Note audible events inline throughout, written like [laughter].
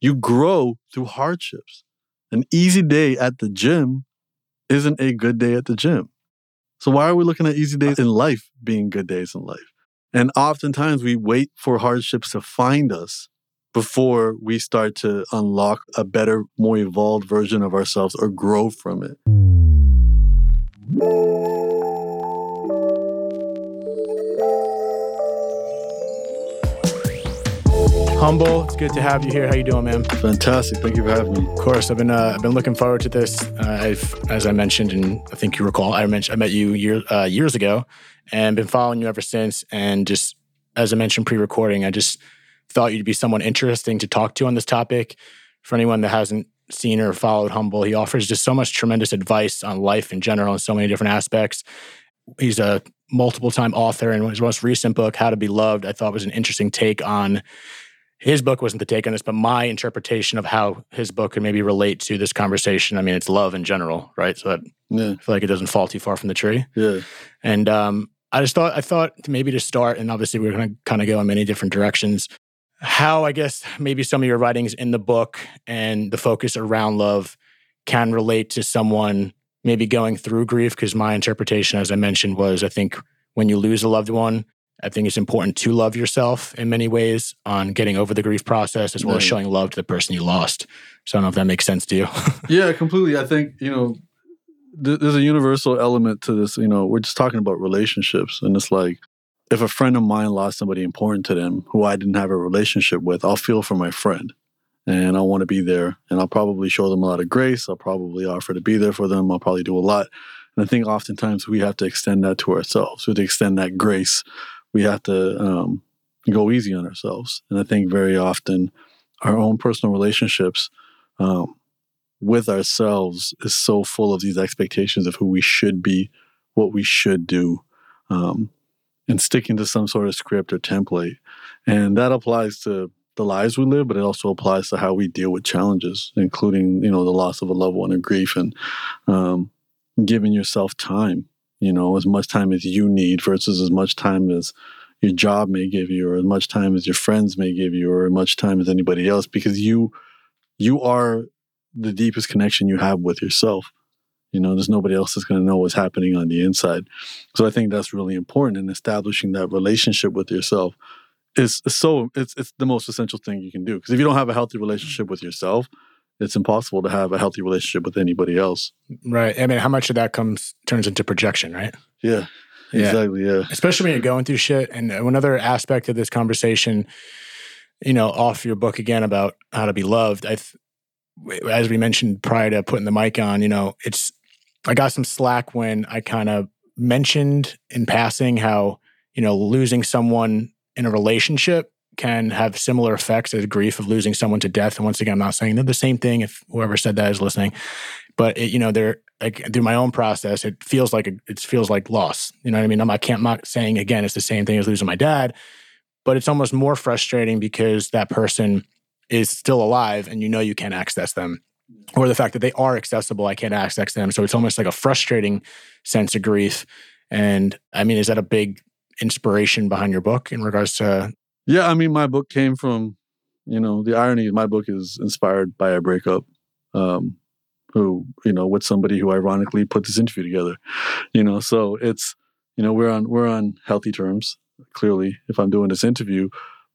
You grow through hardships. An easy day at the gym isn't a good day at the gym. So why are we looking at easy days in life being good days in life? And oftentimes we wait for hardships to find us before we start to unlock a better, more evolved version of ourselves or grow from it. Humble, it's good to have you here. How you doing, man? Fantastic. Thank you for having me. Of course, I've been uh, I've been looking forward to this. Uh, I've, as I mentioned, and I think you recall, I mentioned I met you year, uh, years ago, and been following you ever since. And just as I mentioned pre-recording, I just thought you'd be someone interesting to talk to on this topic. For anyone that hasn't seen or followed Humble, he offers just so much tremendous advice on life in general and so many different aspects. He's a multiple time author, and his most recent book, How to Be Loved, I thought was an interesting take on his book wasn't the take on this, but my interpretation of how his book could maybe relate to this conversation. I mean, it's love in general, right? So that, yeah. I feel like it doesn't fall too far from the tree. Yeah. And um, I just thought I thought maybe to start, and obviously we're going to kind of go in many different directions. How I guess maybe some of your writings in the book and the focus around love can relate to someone maybe going through grief. Because my interpretation, as I mentioned, was I think when you lose a loved one, I think it's important to love yourself in many ways on getting over the grief process as well as showing love to the person you lost. So I don't know if that makes sense to you. [laughs] yeah, completely. I think, you know, th- there's a universal element to this. You know, we're just talking about relationships. And it's like, if a friend of mine lost somebody important to them who I didn't have a relationship with, I'll feel for my friend and I want to be there. And I'll probably show them a lot of grace. I'll probably offer to be there for them. I'll probably do a lot. And I think oftentimes we have to extend that to ourselves. We have to extend that grace we have to um, go easy on ourselves. And I think very often our own personal relationships um, with ourselves is so full of these expectations of who we should be, what we should do, um, and sticking to some sort of script or template. And that applies to the lives we live, but it also applies to how we deal with challenges, including you know the loss of a loved one and grief, and um, giving yourself time you know, as much time as you need versus as much time as your job may give you or as much time as your friends may give you or as much time as anybody else because you you are the deepest connection you have with yourself. You know, there's nobody else that's going to know what's happening on the inside. So I think that's really important in establishing that relationship with yourself. Is so it's it's the most essential thing you can do because if you don't have a healthy relationship with yourself, it's impossible to have a healthy relationship with anybody else. Right. I mean, how much of that comes turns into projection, right? Yeah. yeah. Exactly. Yeah. Especially when you're going through shit. And another aspect of this conversation, you know, off your book again about how to be loved. I, as we mentioned prior to putting the mic on, you know, it's I got some slack when I kind of mentioned in passing how you know losing someone in a relationship can have similar effects as grief of losing someone to death. And once again, I'm not saying they're the same thing. If whoever said that is listening, but it, you know, they're like through my own process, it feels like a, it feels like loss. You know what I mean? I'm, I can't, I'm not saying again it's the same thing as losing my dad, but it's almost more frustrating because that person is still alive and you know you can't access them or the fact that they are accessible, I can't access them. So it's almost like a frustrating sense of grief. And I mean, is that a big inspiration behind your book in regards to yeah, I mean, my book came from, you know, the irony of my book is inspired by a breakup. Um, who, you know, with somebody who ironically put this interview together. You know, so it's, you know, we're on we're on healthy terms, clearly, if I'm doing this interview.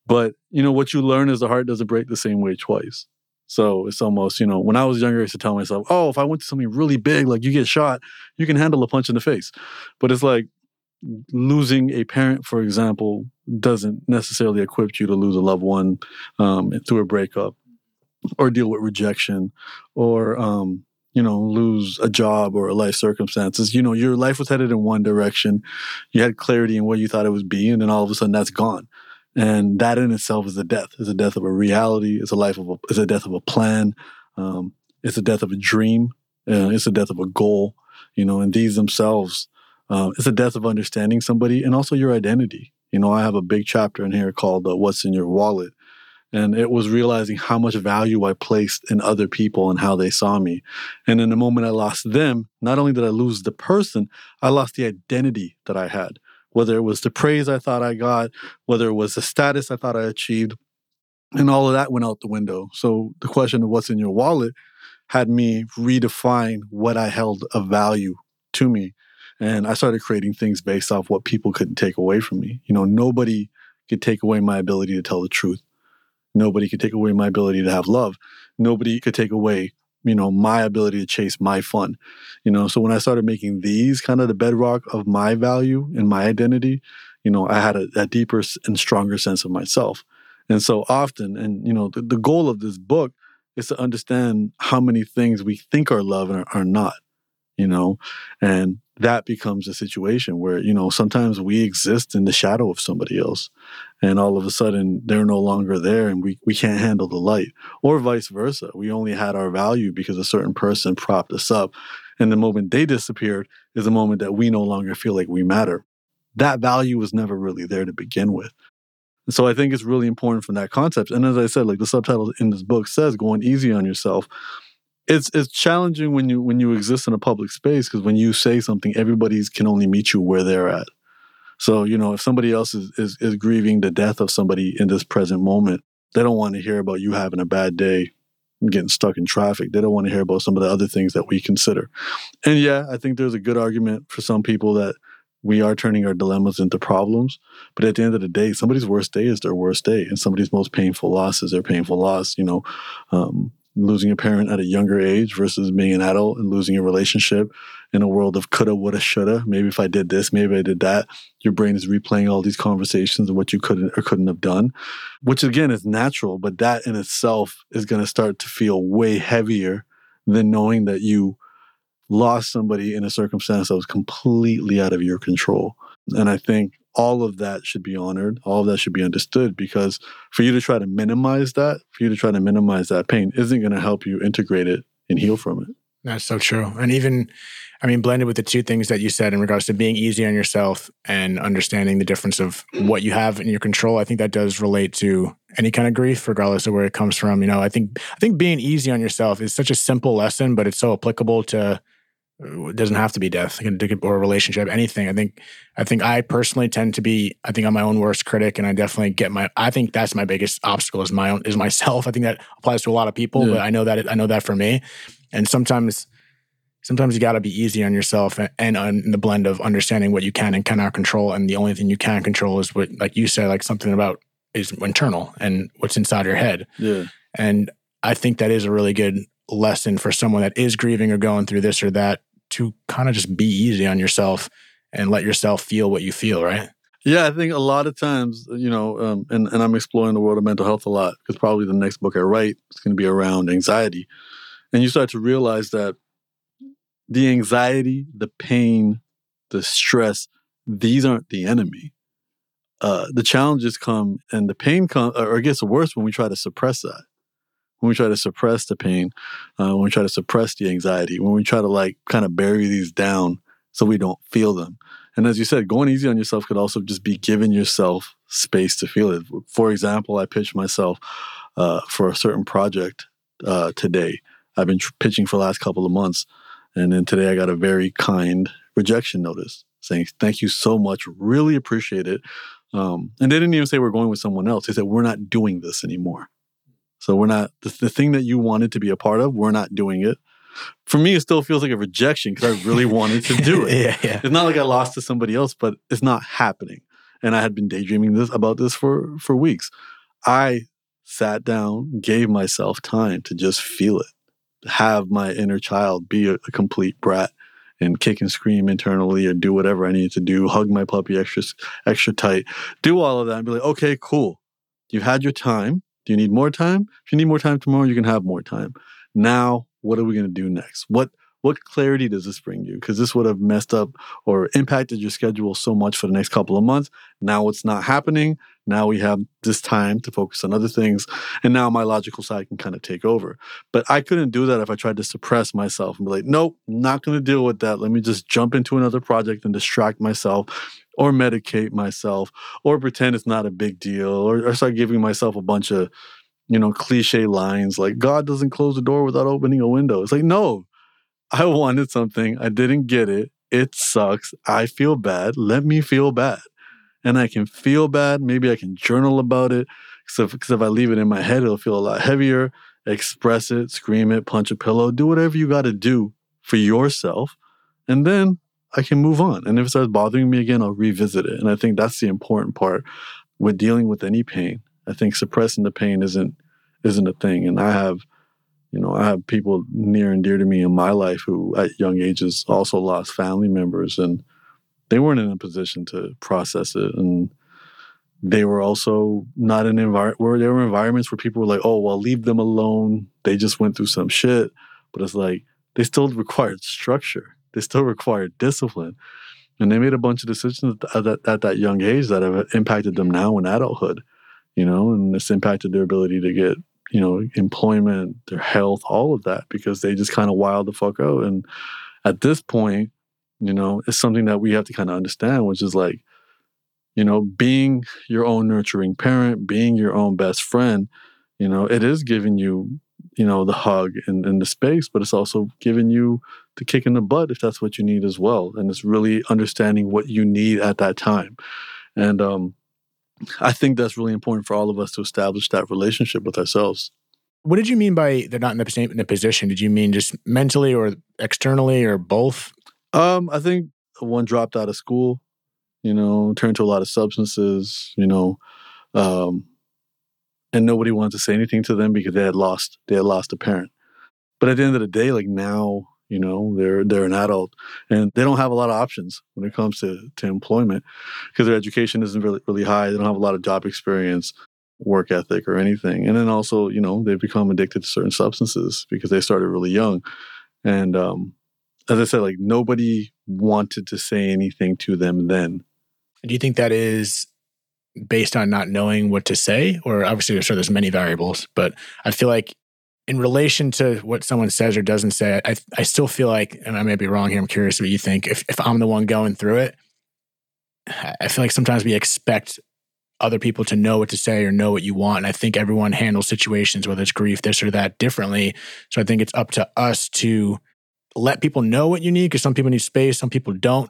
But, you know, what you learn is the heart doesn't break the same way twice. So it's almost, you know, when I was younger, I used to tell myself, oh, if I went to something really big, like you get shot, you can handle a punch in the face. But it's like, losing a parent, for example, doesn't necessarily equip you to lose a loved one um, through a breakup or deal with rejection or um, you know lose a job or a life circumstances. You know your life was headed in one direction. You had clarity in what you thought it was be and then all of a sudden that's gone. And that in itself is a death. It's a death of a reality. It's a life of a, it's a death of a plan. Um, it's a death of a dream. Uh, it's a death of a goal you know and these themselves uh, it's a death of understanding somebody and also your identity. You know, I have a big chapter in here called uh, What's in Your Wallet. And it was realizing how much value I placed in other people and how they saw me. And in the moment I lost them, not only did I lose the person, I lost the identity that I had. Whether it was the praise I thought I got, whether it was the status I thought I achieved, And all of that went out the window. So the question of what's in your wallet had me redefine what I held of value to me. And I started creating things based off what people couldn't take away from me. You know, nobody could take away my ability to tell the truth. Nobody could take away my ability to have love. Nobody could take away, you know, my ability to chase my fun. You know, so when I started making these kind of the bedrock of my value and my identity, you know, I had a, a deeper and stronger sense of myself. And so often, and you know, the, the goal of this book is to understand how many things we think are love and are, are not, you know, and that becomes a situation where, you know, sometimes we exist in the shadow of somebody else and all of a sudden they're no longer there and we, we can't handle the light or vice versa. We only had our value because a certain person propped us up. And the moment they disappeared is the moment that we no longer feel like we matter. That value was never really there to begin with. So I think it's really important from that concept. And as I said, like the subtitle in this book says, going easy on yourself. It's it's challenging when you when you exist in a public space because when you say something, everybody can only meet you where they're at. So, you know, if somebody else is, is, is grieving the death of somebody in this present moment, they don't want to hear about you having a bad day getting stuck in traffic. They don't want to hear about some of the other things that we consider. And yeah, I think there's a good argument for some people that we are turning our dilemmas into problems. But at the end of the day, somebody's worst day is their worst day, and somebody's most painful loss is their painful loss. You know, um, losing a parent at a younger age versus being an adult and losing a relationship in a world of coulda, woulda, shoulda. Maybe if I did this, maybe I did that. Your brain is replaying all these conversations of what you couldn't or couldn't have done, which again is natural, but that in itself is going to start to feel way heavier than knowing that you lost somebody in a circumstance that was completely out of your control. And I think all of that should be honored. All of that should be understood because for you to try to minimize that, for you to try to minimize that pain isn't going to help you integrate it and heal from it. That's so true. And even, I mean, blended with the two things that you said in regards to being easy on yourself and understanding the difference of what you have in your control, I think that does relate to any kind of grief, regardless of where it comes from. You know, I think I think being easy on yourself is such a simple lesson, but it's so applicable to it doesn't have to be death. Or a relationship anything. I think i think i personally tend to be i think i'm my own worst critic and i definitely get my i think that's my biggest obstacle is my own is myself. I think that applies to a lot of people yeah. but i know that i know that for me. And sometimes sometimes you got to be easy on yourself and, and on the blend of understanding what you can and cannot control and the only thing you can control is what like you said like something about is internal and what's inside your head. Yeah. And i think that is a really good lesson for someone that is grieving or going through this or that to kind of just be easy on yourself and let yourself feel what you feel, right? Yeah, I think a lot of times, you know, um, and, and I'm exploring the world of mental health a lot because probably the next book I write is going to be around anxiety. And you start to realize that the anxiety, the pain, the stress, these aren't the enemy. Uh, the challenges come and the pain comes, or it gets worse when we try to suppress that when we try to suppress the pain, uh, when we try to suppress the anxiety, when we try to like kind of bury these down so we don't feel them. And as you said, going easy on yourself could also just be giving yourself space to feel it. For example, I pitched myself uh, for a certain project uh, today. I've been tr- pitching for the last couple of months. And then today I got a very kind rejection notice saying, Thank you so much. Really appreciate it. Um, and they didn't even say we're going with someone else. They said, We're not doing this anymore. So we're not the, the thing that you wanted to be a part of. We're not doing it. For me, it still feels like a rejection because I really [laughs] wanted to do it. yeah, yeah. It's not like I lost to somebody else, but it's not happening. And I had been daydreaming this about this for for weeks. I sat down, gave myself time to just feel it, have my inner child be a, a complete brat and kick and scream internally or do whatever I needed to do, hug my puppy extra extra tight, do all of that and be like, okay, cool. You've had your time. Do you need more time? If you need more time tomorrow, you can have more time. Now, what are we going to do next? What what clarity does this bring you? Because this would have messed up or impacted your schedule so much for the next couple of months. Now it's not happening. Now we have this time to focus on other things. And now my logical side can kind of take over. But I couldn't do that if I tried to suppress myself and be like, nope, not going to deal with that. Let me just jump into another project and distract myself or medicate myself or pretend it's not a big deal or, or start giving myself a bunch of you know cliche lines like god doesn't close the door without opening a window it's like no i wanted something i didn't get it it sucks i feel bad let me feel bad and i can feel bad maybe i can journal about it Because if, if I leave it in my head, it'll feel a lot heavier. Express it, scream it, punch a pillow, do whatever you got to do for yourself. And then I can move on. And if it starts bothering me again, I'll revisit it. And I think that's the important part with dealing with any pain. I think suppressing the pain isn't isn't a thing. And I have, you know, I have people near and dear to me in my life who at young ages also lost family members and they weren't in a position to process it. And they were also not in environment where there were environments where people were like, oh, well, leave them alone. They just went through some shit. But it's like they still required structure. They still required discipline. And they made a bunch of decisions at that, at that young age that have impacted them now in adulthood, you know, and it's impacted their ability to get, you know, employment, their health, all of that, because they just kind of wild the fuck out. And at this point, you know, it's something that we have to kind of understand, which is like, you know, being your own nurturing parent, being your own best friend, you know, it is giving you, you know, the hug and, and the space, but it's also giving you the kick in the butt if that's what you need as well. And it's really understanding what you need at that time. And um, I think that's really important for all of us to establish that relationship with ourselves. What did you mean by they're not in the same in the position? Did you mean just mentally or externally or both? Um, I think one dropped out of school you know, turned to a lot of substances, you know, um, and nobody wanted to say anything to them because they had lost they had lost a parent. But at the end of the day, like now, you know, they're they're an adult and they don't have a lot of options when it comes to to employment because their education isn't really really high. They don't have a lot of job experience, work ethic, or anything. And then also, you know, they've become addicted to certain substances because they started really young. And um, as I said, like nobody wanted to say anything to them then do you think that is based on not knowing what to say? Or obviously, I'm sure, there's many variables, but I feel like in relation to what someone says or doesn't say, I, I still feel like, and I may be wrong here, I'm curious what you think. If, if I'm the one going through it, I feel like sometimes we expect other people to know what to say or know what you want. And I think everyone handles situations, whether it's grief, this or that, differently. So I think it's up to us to let people know what you need because some people need space, some people don't.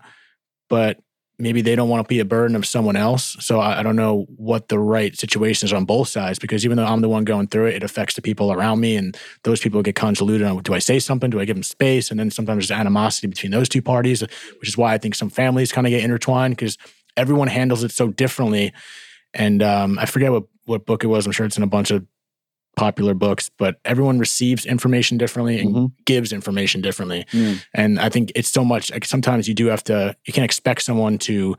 But maybe they don't want to be a burden of someone else. So I, I, don't know what the right situation is on both sides because even though I'm the one going through it, it affects the people around me, and those people get convoluted on do I say something? Do I give them space? And then sometimes there's animosity between those two parties, which is why I think some families kind of get intertwined because everyone handles it so differently. And um, I forget what what book it was. I'm sure it's in a bunch of popular books, but everyone receives information differently and mm-hmm. gives information differently. Mm. And I think it's so much like sometimes you do have to you can't expect someone to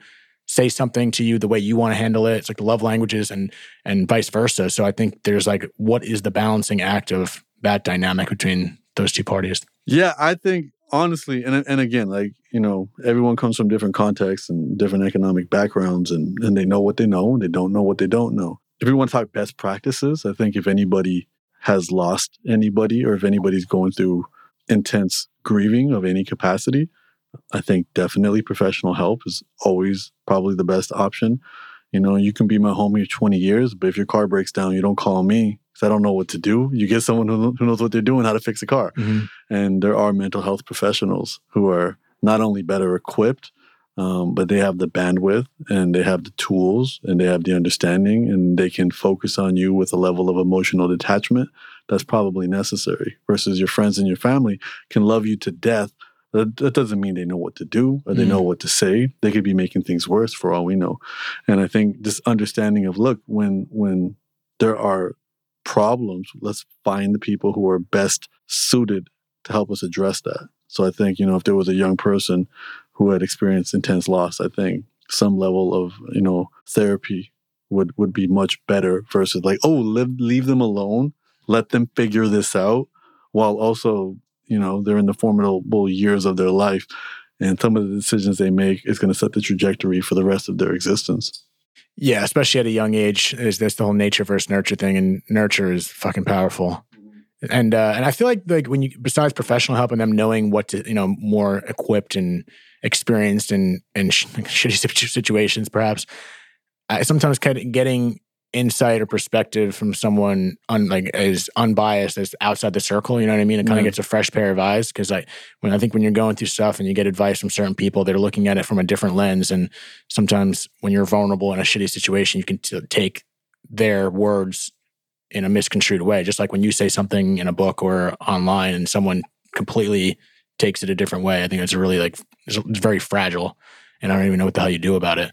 say something to you the way you want to handle it. It's like the love languages and and vice versa. So I think there's like what is the balancing act of that dynamic between those two parties? Yeah, I think honestly, and and again, like you know, everyone comes from different contexts and different economic backgrounds, and and they know what they know, and they don't know what they don't know if we want to talk best practices, I think if anybody has lost anybody or if anybody's going through intense grieving of any capacity, I think definitely professional help is always probably the best option. You know, you can be my homie for 20 years, but if your car breaks down, you don't call me because I don't know what to do. You get someone who, knows what they're doing, how to fix a car. Mm-hmm. And there are mental health professionals who are not only better equipped, um, but they have the bandwidth and they have the tools and they have the understanding and they can focus on you with a level of emotional detachment that's probably necessary versus your friends and your family can love you to death. That, that doesn't mean they know what to do or they mm. know what to say. They could be making things worse for all we know. And i think this understanding of look when when there are problems let's find the people who are best suited to help us address that. So i think you know if there was a young person who had experienced intense loss, I think some level of you know therapy would would be much better versus like oh leave leave them alone, let them figure this out, while also you know they're in the formidable years of their life, and some of the decisions they make is going to set the trajectory for the rest of their existence. Yeah, especially at a young age, is this the whole nature versus nurture thing, and nurture is fucking powerful and uh, and I feel like like when you besides professional help and them knowing what to you know more equipped and experienced and and sh- [laughs] shitty situations, perhaps. I sometimes kind of getting insight or perspective from someone un, like as unbiased as outside the circle. You know what I mean? It kind of mm-hmm. gets a fresh pair of eyes because I when I think when you're going through stuff and you get advice from certain people, they're looking at it from a different lens. And sometimes when you're vulnerable in a shitty situation, you can t- take their words in a misconstrued way. Just like when you say something in a book or online and someone completely takes it a different way, I think it's really like it's very fragile, and I don't even know what the hell you do about it.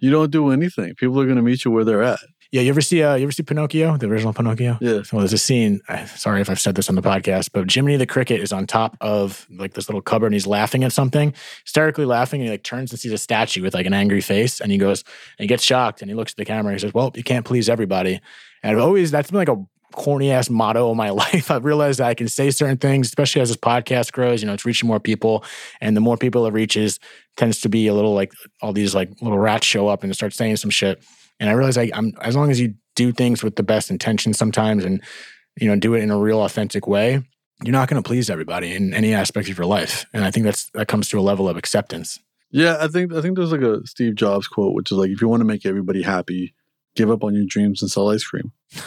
You don't do anything. People are going to meet you where they're at. Yeah, you ever see uh, you ever see Pinocchio, the original Pinocchio? Yeah. Well, there's a scene. I- Sorry if I've said this on the podcast, but Jiminy the cricket is on top of like this little cupboard, and he's laughing at something, hysterically laughing, and he like turns and sees a statue with like an angry face, and he goes and he gets shocked, and he looks at the camera, and he says, "Well, you can't please everybody." And I've always that's been like a corny ass motto of my [laughs] life. I've realized that I can say certain things, especially as this podcast grows. You know, it's reaching more people, and the more people it reaches, tends to be a little like all these like little rats show up and start saying some shit. And I realize I, I'm as long as you do things with the best intentions sometimes, and you know, do it in a real authentic way, you're not going to please everybody in any aspect of your life. And I think that's that comes to a level of acceptance. Yeah, I think I think there's like a Steve Jobs quote, which is like, if you want to make everybody happy, give up on your dreams and sell ice cream. [laughs]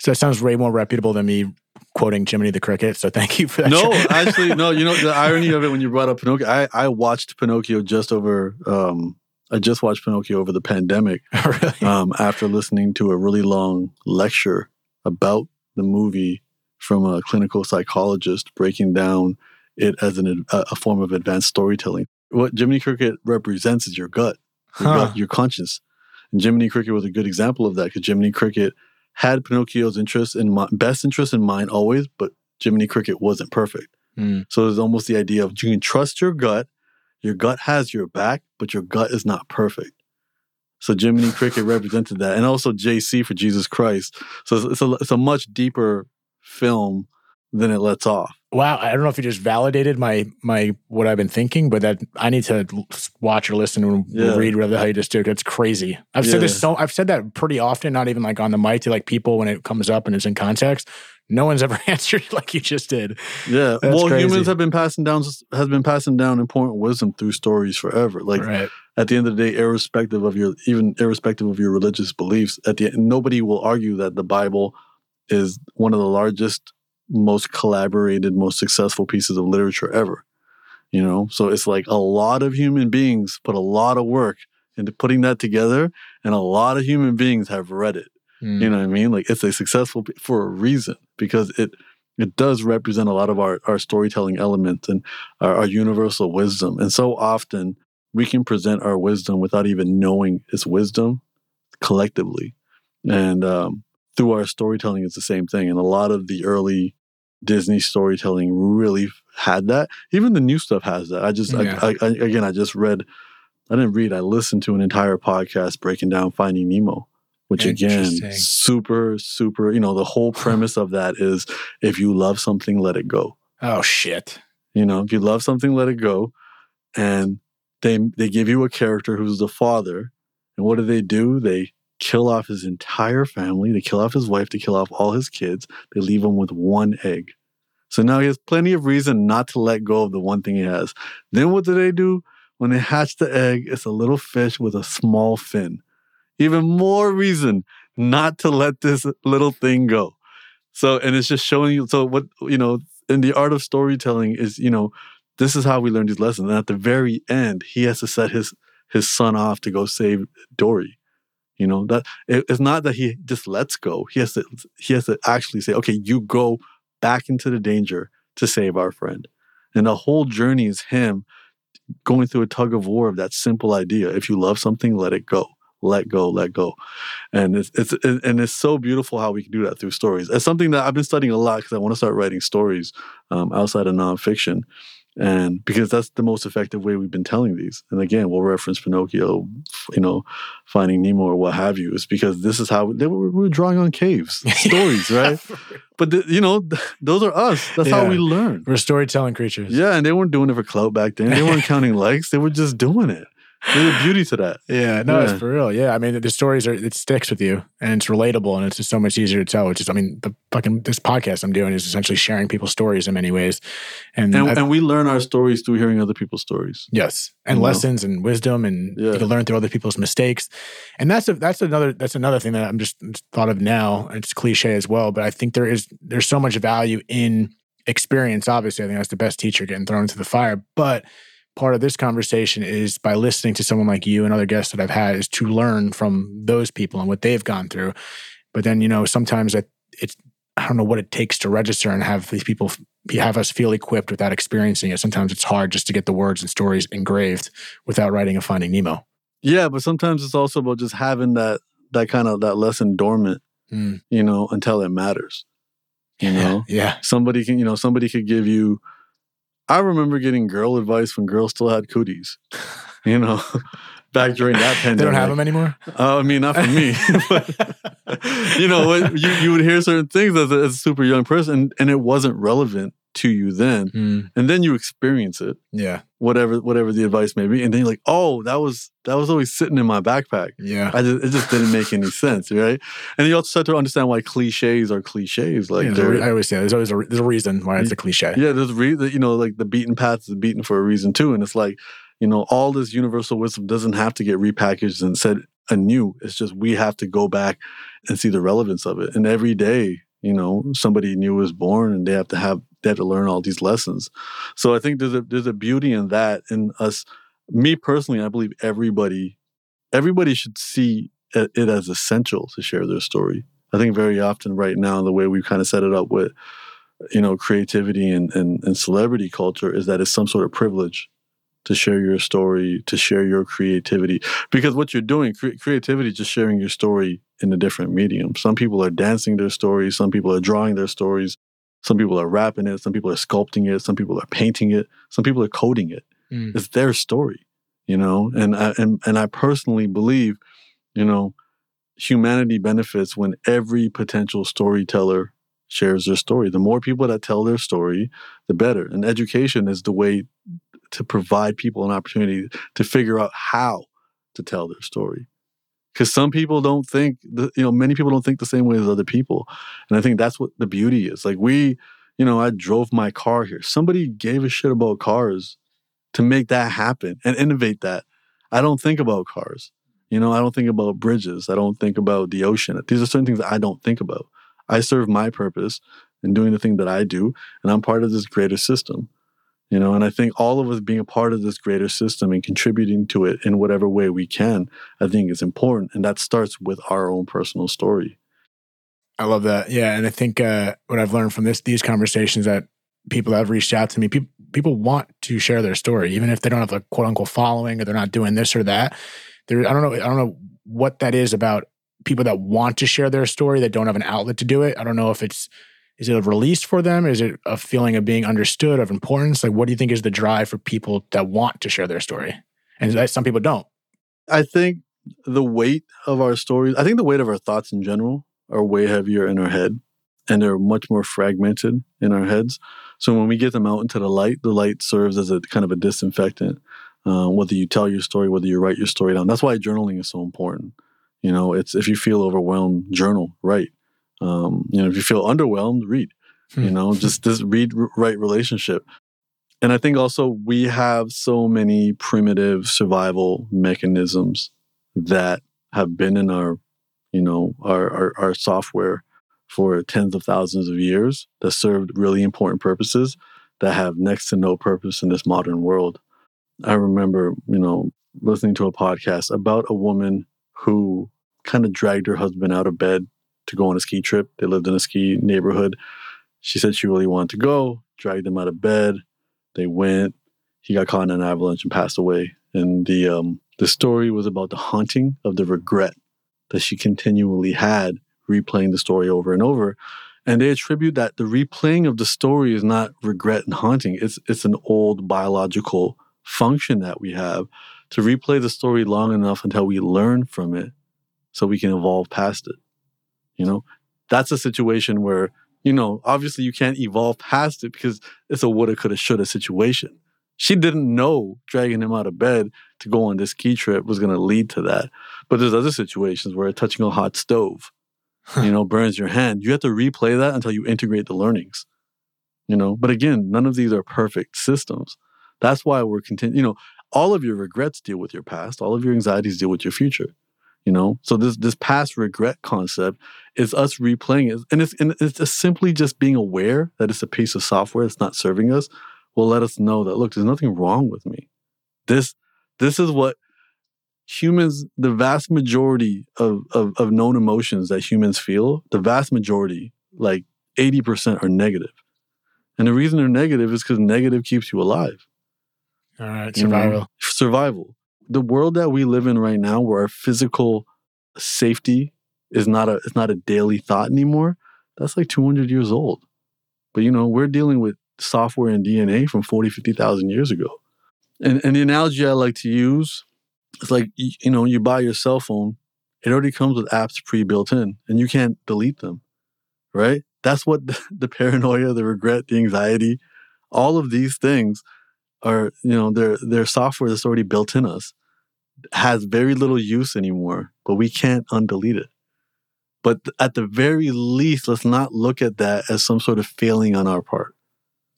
So that sounds way more reputable than me quoting Jiminy the Cricket. So thank you for that. No, actually, no. You know the [laughs] irony of it when you brought up Pinocchio. I I watched Pinocchio just over. um I just watched Pinocchio over the pandemic [laughs] really? um, after listening to a really long lecture about the movie from a clinical psychologist breaking down it as an, a, a form of advanced storytelling. What Jiminy Cricket represents is your gut, your, Huh. gut, your conscience. And Jiminy Cricket was a good example of that because Jiminy Cricket had Pinocchio's interest in mi- best interest in mind always, but Jiminy Cricket wasn't perfect. Mm. So there's almost the idea of you can trust your gut. Your gut has your back, but your gut is not perfect. So Jiminy [laughs] Cricket represented that, and also JC for Jesus Christ. So it's, a it's a much deeper film than it lets off. Wow, I don't know if you just validated my my what I've been thinking, but that I need to watch or listen or Yeah. read whatever the hell you just did. That's crazy. I've said this so I've said that pretty often, not even like on the mic to like people when it comes up and it's in context. No one's ever [laughs] answered like you just did. Yeah. That's well, crazy. humans have been passing down has been passing down important wisdom through stories forever. Like right. at the end of the day, irrespective of your even irrespective of your religious beliefs, at the end, nobody will argue that the Bible is one of the largest, most collaborated, most successful pieces of literature ever. You know, so it's like a lot of human beings put a lot of work into putting that together, and a lot of human beings have read it. Mm. You know what I mean? Like it's a successful for a reason because it it does represent a lot of our our storytelling elements and our, our universal wisdom. And so often we can present our wisdom without even knowing it's wisdom collectively. And um, through our storytelling, it's the same thing. And a lot of the early Disney storytelling really had that. Even the new stuff has that. I just Yeah. I, I, I, again, I just read. I didn't read. I listened to an entire podcast breaking down Finding Nemo, which again, super, super. You know, the whole premise of that is if you love something, let it go. Oh shit. You know, if you love something, let it go. And they they give you a character who's the father. And what do they do? They kill off his entire family. They kill off his wife. They kill off all his kids. They leave him with one egg. So now he has plenty of reason not to let go of the one thing he has. Then what do they do? When they hatch the egg, it's a little fish with a small fin. Even more reason not to let this little thing go. So, and it's just showing you. So, what, you know, in the art of storytelling is, you know, this is how we learn these lessons. And at the very end, he has to set his his son off to go save Dory. You know that it- it's not that he just lets go. He has to he has to actually say, okay, you go back into the danger to save our friend. And the whole journey is him going through a tug of war of that simple idea. If you love something, let it go. Let go, let go. And it's it's and it's so beautiful how we can do that through stories. It's something that I've been studying a lot because I want to start writing stories um, outside of nonfiction. And because that's the most effective way we've been telling these. And again, we'll reference Pinocchio, you know, Finding Nemo or what have you, is because this is how they were, we were drawing on caves, [laughs] stories, right? But the, you know, those are us. That's how we learn. We're storytelling creatures. Yeah, and they weren't doing it for clout back then. They weren't counting likes. They were just doing it. There's a beauty to that. Yeah, no, Yeah. it's for real. Yeah, I mean, the stories are it sticks with you, and it's relatable, and it's just so much easier to tell. Which is, I mean, the fucking this podcast I'm doing is essentially sharing people's stories in many ways, and, And, and we learn our stories through hearing other people's stories. yes, and You know? lessons and wisdom, and Yeah. you can learn through other people's mistakes, and that's a, that's another that's another thing that I'm just thought of now. It's cliche as well, but I think there is there's so much value in experience. Obviously, I think that's the best teacher getting thrown into the fire, but part of this conversation is by listening to someone like you and other guests that I've had is to learn from those people and what they've gone through. But then, you know, sometimes I, it's, I don't know what it takes to register and have these people have us feel equipped without experiencing it. Sometimes it's hard just to get the words and stories engraved without writing a Finding Nemo. Yeah, but sometimes it's also about just having that that kind of that lesson dormant, Mm. you know, until it matters. You know, Yeah. somebody can, you know, somebody could give you. I remember getting girl advice when girls still had cooties. You know, [laughs] back during that pandemic. They don't have them anymore? Uh, I mean, not for me, [laughs] but you know, what you you would hear certain things as a, as a super young person, and, and it wasn't relevant to you then, Mm. and then you experience it, Yeah. whatever whatever the advice may be, and then you're like, oh, that was that was always sitting in my backpack. Yeah. I just, it just didn't make any sense, right? And you also start to understand why cliches are cliches. Like, Yeah, I always say there's always a, there's a reason why it's a cliche. yeah, there's a reason, you know, like the beaten path is beaten for a reason too. And it's like, you know, all this universal wisdom doesn't have to get repackaged and said anew. It's just we have to go back and see the relevance of it. And every day, you know, somebody new is born and they have to have they have to learn all these lessons. So I think there's a there's a beauty in that in us. Me personally, I believe everybody everybody should see it as essential to share their story. I think very often right now, the way we kind of set it up with, you know, creativity and, and, and celebrity culture is that it's some sort of privilege to share your story, to share your creativity. Because what you're doing, cre- creativity, is just sharing your story in a different medium. Some people are dancing their stories, some people are drawing their stories, some people are rapping it, some people are sculpting it, some people are painting it, some people are coding it. Mm. it's their story you know? And I, and and I personally believe you know humanity benefits when every potential storyteller shares their story. The more people that tell their story the better. And education is the way to provide people an opportunity to figure out how to tell their story because some people don't think the, you know many people don't think the same way as other people and i think that's what the beauty is like we you know i drove my car here somebody gave a shit about cars to make that happen and innovate that. I don't think about cars. You know, I don't think about bridges. I don't think about the ocean. These are certain things that I don't think about. I serve my purpose in doing the thing that I do, and I'm part of this greater system. You know, and I think all of us being a part of this greater system and contributing to it in whatever way we can, I think is important. And that starts with our own personal story. I love that. Yeah, and I think uh, what I've learned from this these conversations that people have reached out to me, people people want to share their story, even if they don't have a quote unquote following or they're not doing this or that. There, I don't know. I don't know what that is about people that want to share their story that don't have an outlet to do it. I don't know if it's is it a release for them? Is it a feeling of being understood, of importance? Like, what do you think is the drive for people that want to share their story? And some people don't. I think the weight of our stories, I think the weight of our thoughts in general are way heavier in our head and they're much more fragmented in our heads. So when we get them out into the light, the light serves as a kind of a disinfectant. Uh, whether you tell your story, whether you write your story down, that's why journaling is so important. You know, it's if you feel overwhelmed, journal, write. Um, you know, if you feel underwhelmed, read. You Hmm. know, just this read, write relationship. And I think also we have so many primitive survival mechanisms that have been in our, you know, our, our, our software for tens of thousands of years that served really important purposes that have next to no purpose in this modern world. I remember, you know, listening to a podcast about a woman who kind of dragged her husband out of bed to go on a ski trip. They lived in a ski neighborhood. She said she really wanted to go, dragged him out of bed. They went. He got caught in an avalanche and passed away. And the um, the story was about the haunting of the regret that she continually had replaying the story over and over. And they attribute that the replaying of the story is not regret and haunting. It's it's an old biological function that we have to replay the story long enough until we learn from it so we can evolve past it. You know, that's a situation where, you know, obviously you can't evolve past it because it's a woulda, coulda, shoulda situation. She didn't know dragging him out of bed to go on this ski trip was going to lead to that. But there's other situations where touching a hot stove, you know, burns your hand. You have to replay that until you integrate the learnings, you know. But again, none of these are perfect systems. That's why we're continuing, you know, all of your regrets deal with your past, all of your anxieties deal with your future you know so this this past regret concept is us replaying it and it's and it's just simply just being aware that it's a piece of software that's not serving us will let us know that look there's nothing wrong with me This this is what humans, the vast majority of, of, of known emotions that humans feel, the vast majority, like 80% are negative. And the reason they're negative is because negative keeps you alive. All right, survival. You know, survival. The world that we live in right now, where our physical safety is not a it's not a daily thought anymore, that's like 200 years old. But you know, we're dealing with software and DNA from 40, 50,000 years ago. And, and the analogy I like to use is like, you, know, you buy your cell phone, it already comes with apps pre-built in and you can't delete them, right? That's what the, [laughs] the paranoia, the regret, the anxiety, all of these things are, you know, they're, they're software that's already built in us, has very little use anymore, but we can't undelete it. But at the very least, let's not look at that as some sort of failing on our part.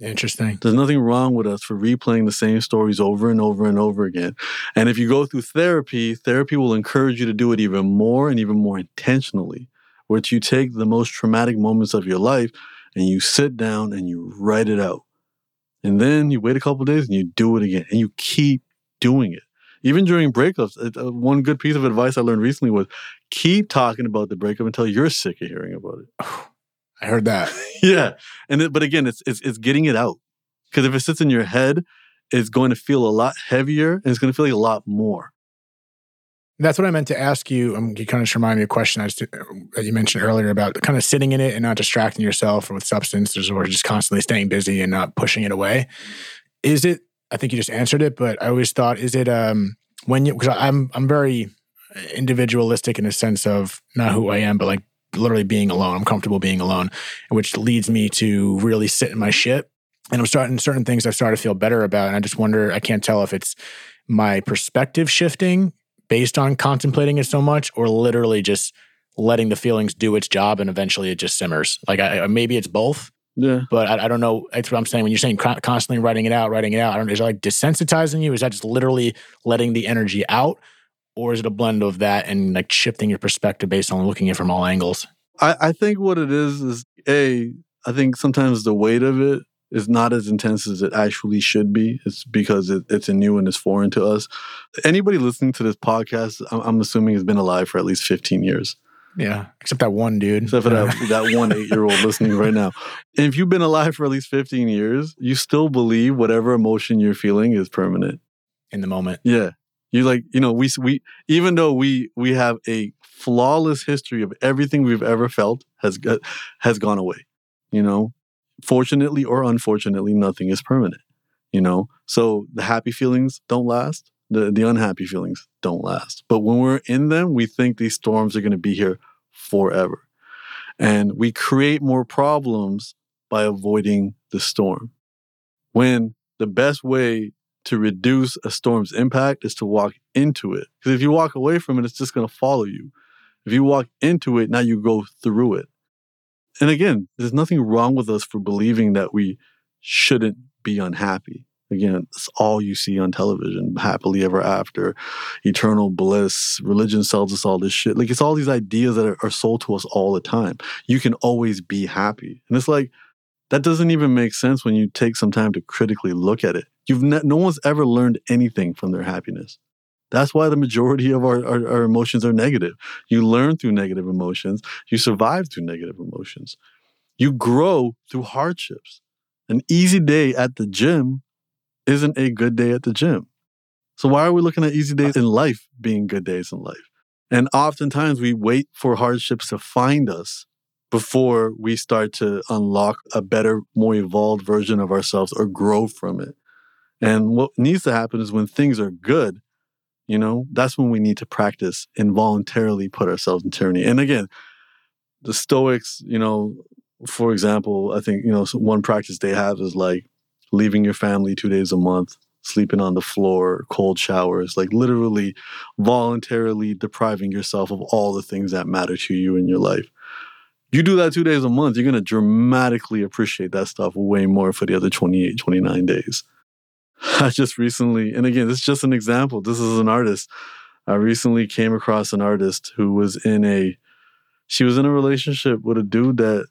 Interesting. There's nothing wrong with us for replaying the same stories over and over and over again. And if you go through therapy, therapy will encourage you to do it even more and even more intentionally, which you take the most traumatic moments of your life and you sit down and you write it out. And then you wait a couple days and you do it again and you keep doing it. Even during breakups, uh, one good piece of advice I learned recently was keep talking about the breakup until you're sick of hearing about it. [sighs] I heard that. [laughs] yeah, and it, but again, it's, it's it's getting it out because if it sits in your head, it's going to feel a lot heavier and it's going to feel like a lot more. That's what I meant to ask you. Um, you kind of just remind me of a question I just, uh, that you mentioned earlier about kind of sitting in it and not distracting yourself with substances or just constantly staying busy and not pushing it away. Is it? I think you just answered it, but I always thought, is it um, when you? Because I'm I'm very individualistic in a sense of not who I am, but like literally being alone. I'm comfortable being alone, which leads me to really sit in my shit. And I'm starting certain things I've started to feel better about. And I just wonder, I can't tell if it's my perspective shifting based on contemplating it so much or literally just letting the feelings do its job and eventually it just simmers. Like I, maybe it's both. Yeah. But I, I, don't know. That's what I'm saying. When you're saying constantly writing it out, writing it out, I don't Is it like desensitizing you? Is that just literally letting the energy out? or is it a blend of that and like shifting your perspective based on looking at it from all angles? I, I think what it is is a. I think sometimes the weight of it is not as intense as it actually should be. It's because it, it's a new and it's foreign to us. Anybody listening to this podcast, I'm, I'm assuming has been alive for at least 15 years. Yeah, except that one dude. Except for that, that one eight year old [laughs] listening right now. And if you've been alive for at least 15 years, you still believe whatever emotion you're feeling is permanent. In the moment. Yeah. You like, you know, we we even though we we have a flawless history of everything we've ever felt has uh, has gone away. You know, fortunately or unfortunately, nothing is permanent. You know, so the happy feelings don't last. The the unhappy feelings don't last. But when we're in them, we think these storms are going to be here forever, and we create more problems by avoiding the storm. When the best way to reduce a storm's impact is to walk into it. Because if you walk away from it, it's just going to follow you. If you walk into it, now you go through it. And again, there's nothing wrong with us for believing that we shouldn't be unhappy. Again, it's all you see on television happily ever after, eternal bliss. Religion sells us all this shit. Like, it's all these ideas that are, are sold to us all the time. You can always be happy. And it's like, that doesn't even make sense when you take some time to critically look at it. You've ne- no one's ever learned anything from their happiness. That's why the majority of our, our, our, emotions are negative. You learn through negative emotions. You survive through negative emotions. You grow through hardships. An easy day at the gym isn't a good day at the gym. So why are we looking at easy days in life being good days in life? And oftentimes we wait for hardships to find us before we start to unlock a better, more evolved version of ourselves or grow from it. And what needs to happen is when things are good, you know, that's when we need to practice involuntarily put ourselves in tyranny. And again, the Stoics, you know, for example, I think, you know, one practice they have is like leaving your family two days a month, sleeping on the floor, cold showers, like literally voluntarily depriving yourself of all the things that matter to you in your life. You do that two days a month, you're going to dramatically appreciate that stuff way more for the other 28, 29 days. [laughs] I just recently, and again, this is just an example. This is an artist. I recently came across an artist who was in a, she was in a relationship with a dude that,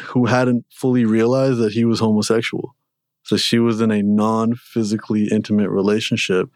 who hadn't fully realized that he was homosexual. So she was in a non physically intimate relationship.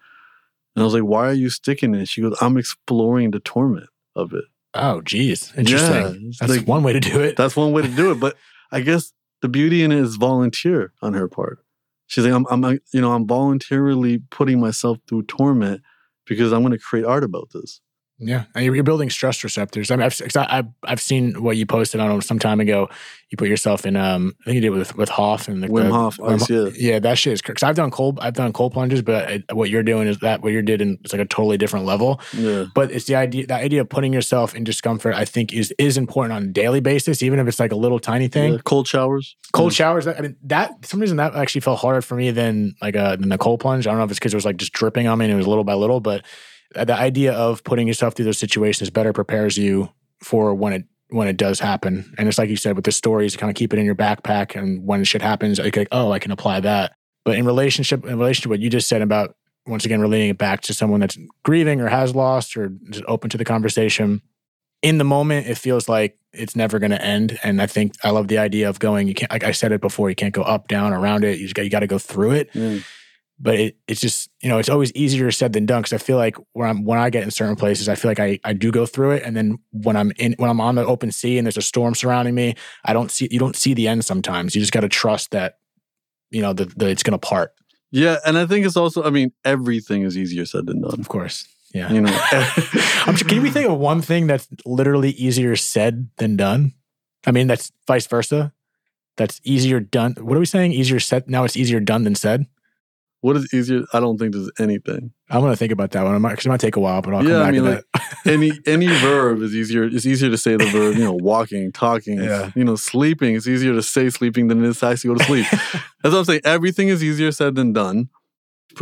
And I was like, why are you sticking it? She goes, I'm exploring the torment of it. Oh, geez. Interesting. Yeah, That's like- one way to do it. That's one way to do it. But [laughs] I guess the beauty in it is volunteer on her part. She's like, I'm, I'm, uh, you know, I'm voluntarily putting myself through torment because I'm going to create art about this. Yeah, and you're, building stress receptors. I mean, I've, I've I've seen what you posted on some time ago. You put yourself in. Um, I think you did with with Hof and the Wim Hof, ice, yeah. yeah, that shit is because I've done cold. I've done cold plunges, but I, what you're doing is that what you're doing is like a totally different level. Yeah. But it's the idea. The idea of putting yourself in discomfort, I think, is is important on a daily basis, even if it's like a little tiny thing. Yeah, Cold showers. Cold showers. I mean, that for some reason that actually felt harder for me than like a than the cold plunge. I don't know if it's because it was like just dripping on me and it was little by little, but uh, the idea of putting yourself through those situations better prepares you for when it when it does happen. And it's like you said with the stories, kind of keep it in your backpack, and when shit happens, like, like oh, I can apply that. But in relationship, in relation to what you just said about once again relating it back to someone that's grieving or has lost or just open to the conversation, in the moment it feels like it's never going to end and i think i love the idea of going you can't like i said it before you can't go up down around it you got, you got to go through it Yeah. But it, it's just you know it's always easier said than done because i feel like when i'm when i get in certain places i feel like I, I do go through it and then when i'm in when i'm on the open sea and there's a storm surrounding me i don't see you don't see the end sometimes you just got to trust that you know that it's going to part Yeah. And I think it's also, I mean, everything is easier said than done. of course yeah You know, [laughs] [laughs] I'm, can you we think of one thing that's literally easier said than done? I mean, that's vice versa. That's easier done. What are we saying? Easier said. Now it's easier done than said. What is easier? I don't think there's anything. I'm gonna think about that one. Because it might take a while, but I'll Yeah, I come back mean, to that. any [laughs] any verb is easier. It's easier to say the verb, you know, walking, talking, Yeah. you know, sleeping. It's easier to say sleeping than it is to actually go to sleep. [laughs] That's what I'm saying. Everything is easier said than done.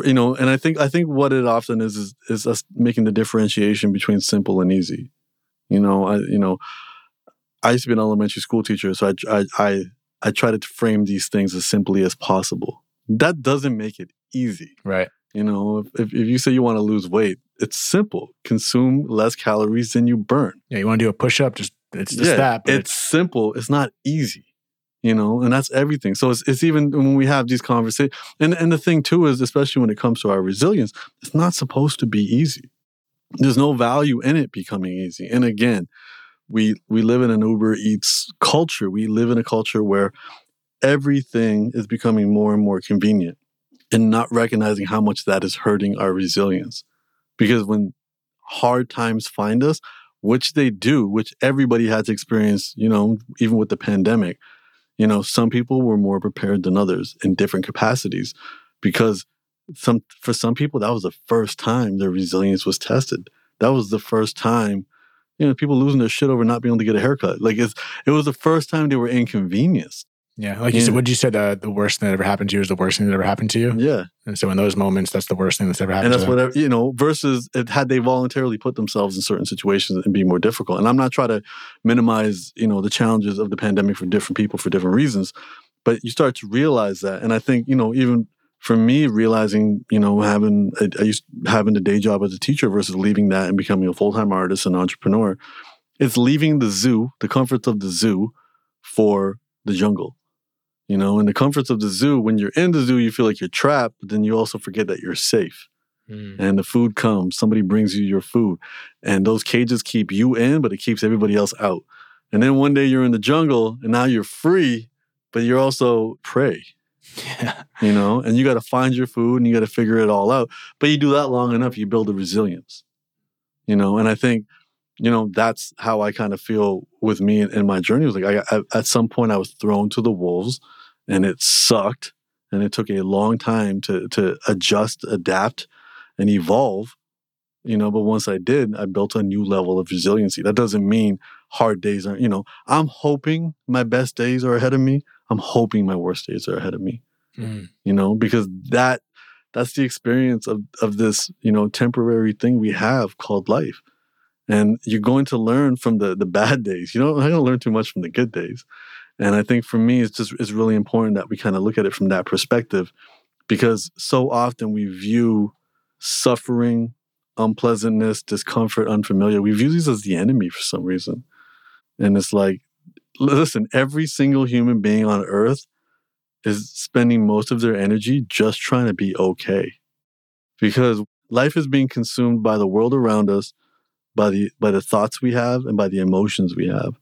You know, and I think I think what it often is is, is us making the differentiation between simple and easy. You know, I you know, I used to be an elementary school teacher, so I I I, I try to frame these things as simply as possible. That doesn't make it easy. right. You know, if, if, if you say you want to lose weight, it's simple. Consume less calories than you burn. Yeah, you want to do a push up? Just it's just that. But it's simple. It's not easy. You know, and that's everything. So it's, it's even when we have these conversations. And, and the thing too is, especially when it comes to our resilience, it's not supposed to be easy. There's no value in it becoming easy. And again, we we live in an Uber Eats culture. We live in a culture where everything is becoming more and more convenient and not recognizing how much that is hurting our resilience. Because when hard times find us, which they do, which everybody had to experience, you know, even with the pandemic, you know, some people were more prepared than others in different capacities because some for some people that was the first time their resilience was tested. That was the first time, you know, people losing their shit over not being able to get a haircut. Like it's it was the first time they were inconvenienced. Yeah, like you Yeah. said, what you said, uh, the worst thing that ever happened to you is the worst thing that ever happened to you. Yeah. And so in those moments, that's the worst thing that's ever happened. and that's whatever you know versus it, had they voluntarily put themselves in certain situations and be more difficult and i'm not trying to minimize you know the challenges of the pandemic for different people for different reasons but you start to realize that and i think you know even for me realizing you know having I, I used having a day job as a teacher versus leaving that and becoming a full-time artist and entrepreneur it's leaving the zoo the comforts of the zoo for the jungle you know in the comforts of the zoo when you're in the zoo you feel like you're trapped but then you also forget that you're safe. Mm. and the food comes somebody brings you your food and those cages keep you in but it keeps everybody else out. And then one day you're in the jungle and now you're free but you're also prey. Yeah. you know and you got to find your food and you got to figure it all out. But you do that long enough you build a resilience. You know and i think you know that's how i kind of feel with me in, in my journey it was like I, I at some point i was thrown to the wolves and it sucked and it took a long time to to adjust adapt and evolve you know but once i did i built a new level of resiliency. That doesn't mean hard days aren't you know i'm hoping my best days are ahead of me. I'm hoping my worst days are ahead of me Mm. you know because that that's the experience of of this you know temporary thing we have called life and you're going to learn from the the bad days you know i don't learn too much from the good days and i think for me it's just it's really important that we kind of look at it from that perspective because so often we view suffering unpleasantness discomfort unfamiliar we view these as the enemy for some reason and it's like listen every single human being on earth is spending most of their energy just trying to be okay. Because life is being consumed by the world around us, by the by the thoughts we have and by the emotions we have.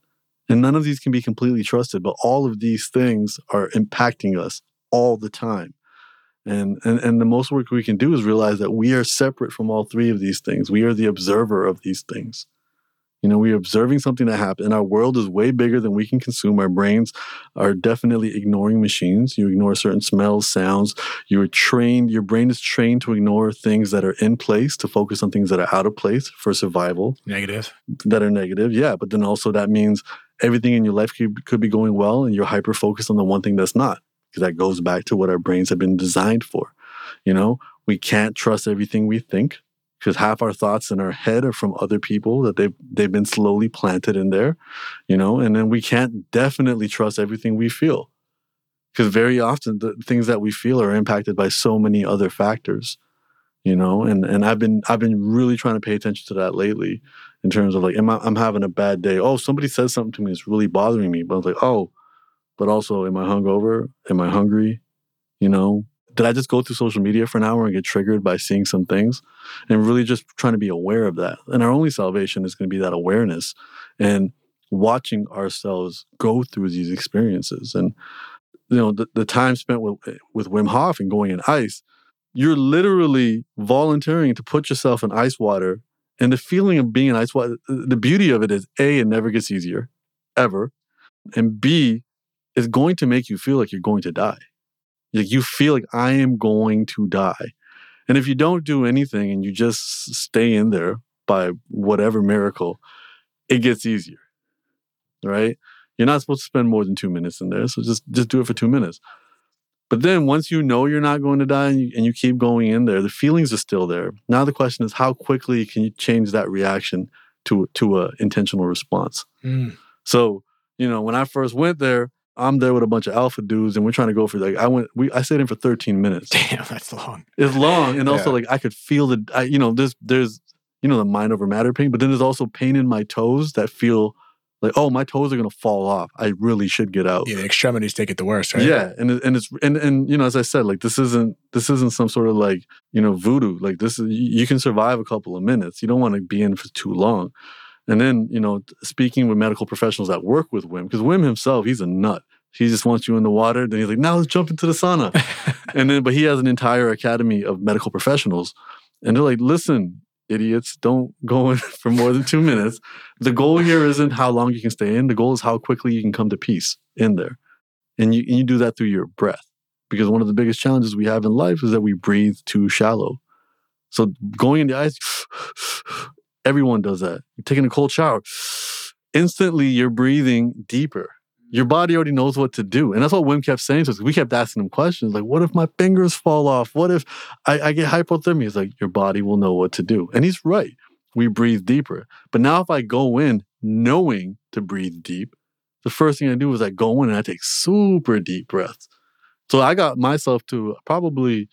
And none of these can be completely trusted, but all of these things are impacting us all the time. And, and and the most work we can do is realize that we are separate from all three of these things. We are the observer of these things. You know, we're observing something that happened. And our world is way bigger than we can consume. Our brains are definitely ignoring machines. You ignore certain smells, sounds. You're trained, your brain is trained to ignore things that are in place, to focus on things that are out of place for survival. Negative. That are negative. Yeah. But then also that means everything in your life could, could be going well and you're hyper focused on the one thing that's not. Because that goes back to what our brains have been designed for. You know, we can't trust everything we think because half our thoughts in our head are from other people that they've they've been slowly planted in there, you know, and then we can't definitely trust everything we feel. Because very often the things that we feel are impacted by so many other factors, you know, and and I've been I've been really trying to pay attention to that lately in terms of like, am I, I'm having a bad day. Oh, somebody says something to me that's really bothering me. But I was like, oh, but also, am I hungover? Am I hungry? You know, did I just go through social media for an hour and get triggered by seeing some things? And really just trying to be aware of that. And our only salvation is going to be that awareness and watching ourselves go through these experiences. And, you know, the, the time spent with, with Wim Hof and going in ice, you're literally volunteering to put yourself in ice water. And the feeling of being in ice water, the beauty of it is A, it never gets easier, ever. And B, it's going to make you feel like you're going to die like you feel like I am going to die. And if you don't do anything and you just stay in there by whatever miracle, it gets easier. Right? You're not supposed to spend more than two minutes in there. So just just do it for two minutes. But then once you know you're not going to die and you, and you keep going in there, the feelings are still there. Now the question is how quickly can you change that reaction to to a intentional response? Mm. So, you know, when I first went there, I'm there with a bunch of alpha dudes and we're trying to go for like I went we I stayed in for 13 minutes. [laughs] Damn, that's long. It's long. And also yeah. like I could feel the I, you know, there's there's you know the mind over matter pain, but then there's also pain in my toes that feel like, oh, my toes are gonna fall off. I really should get out. Yeah, the extremities take it the worst, right? Yeah, and and it's and and you know, as I said, like this isn't this isn't some sort of like you know voodoo. Like this is you can survive a couple of minutes. You don't want to be in for too long. And then you know, speaking with medical professionals that work with Wim, because Wim himself, he's a nut. He just wants you in the water. Then he's like, now let's jump into the sauna. [laughs] and then, but he has an entire academy of medical professionals. And they're like, listen, idiots, don't go in [laughs] for more than two minutes. The goal here isn't how long you can stay in. The goal is how quickly you can come to peace in there. And you, and you do that through your breath. Because one of the biggest challenges we have in life is that we breathe too shallow. So going in the ice, everyone does that. You're taking a cold shower. Instantly, you're breathing deeper your body already knows what to do. And that's what Wim kept saying to us. We kept asking him questions like, what if my fingers fall off? What if I, I get hypothermia? He's like, your body will know what to do. And he's right. We breathe deeper. But now if I go in knowing to breathe deep, the first thing I do is I go in and I take super deep breaths. So I got myself to probably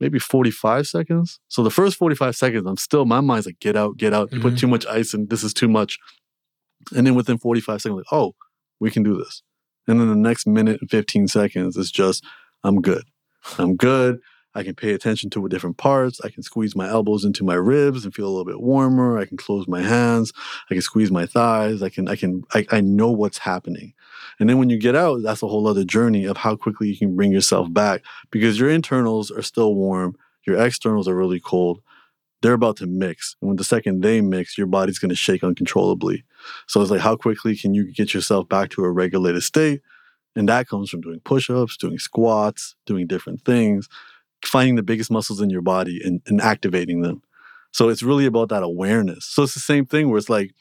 maybe 45 seconds. So the first 45 seconds, I'm still, my mind's like, get out, get out. You mm-hmm. put too much ice in, this is too much. And then within 45 seconds, like, oh, we can do this. And then the next minute and 15 seconds is just, I'm good. I'm good. I can pay attention to different parts. I can squeeze my elbows into my ribs and feel a little bit warmer. I can close my hands. I can squeeze my thighs. I can, I can, I, I know what's happening. And then when you get out, that's a whole other journey of how quickly you can bring yourself back because your internals are still warm. Your externals are really cold they're about to mix. And when the second they mix, your body's going to shake uncontrollably. So it's like, how quickly can you get yourself back to a regulated state? And that comes from doing push ups, doing squats, doing different things, finding the biggest muscles in your body and, and activating them. So it's really about that awareness. So it's the same thing where it's like,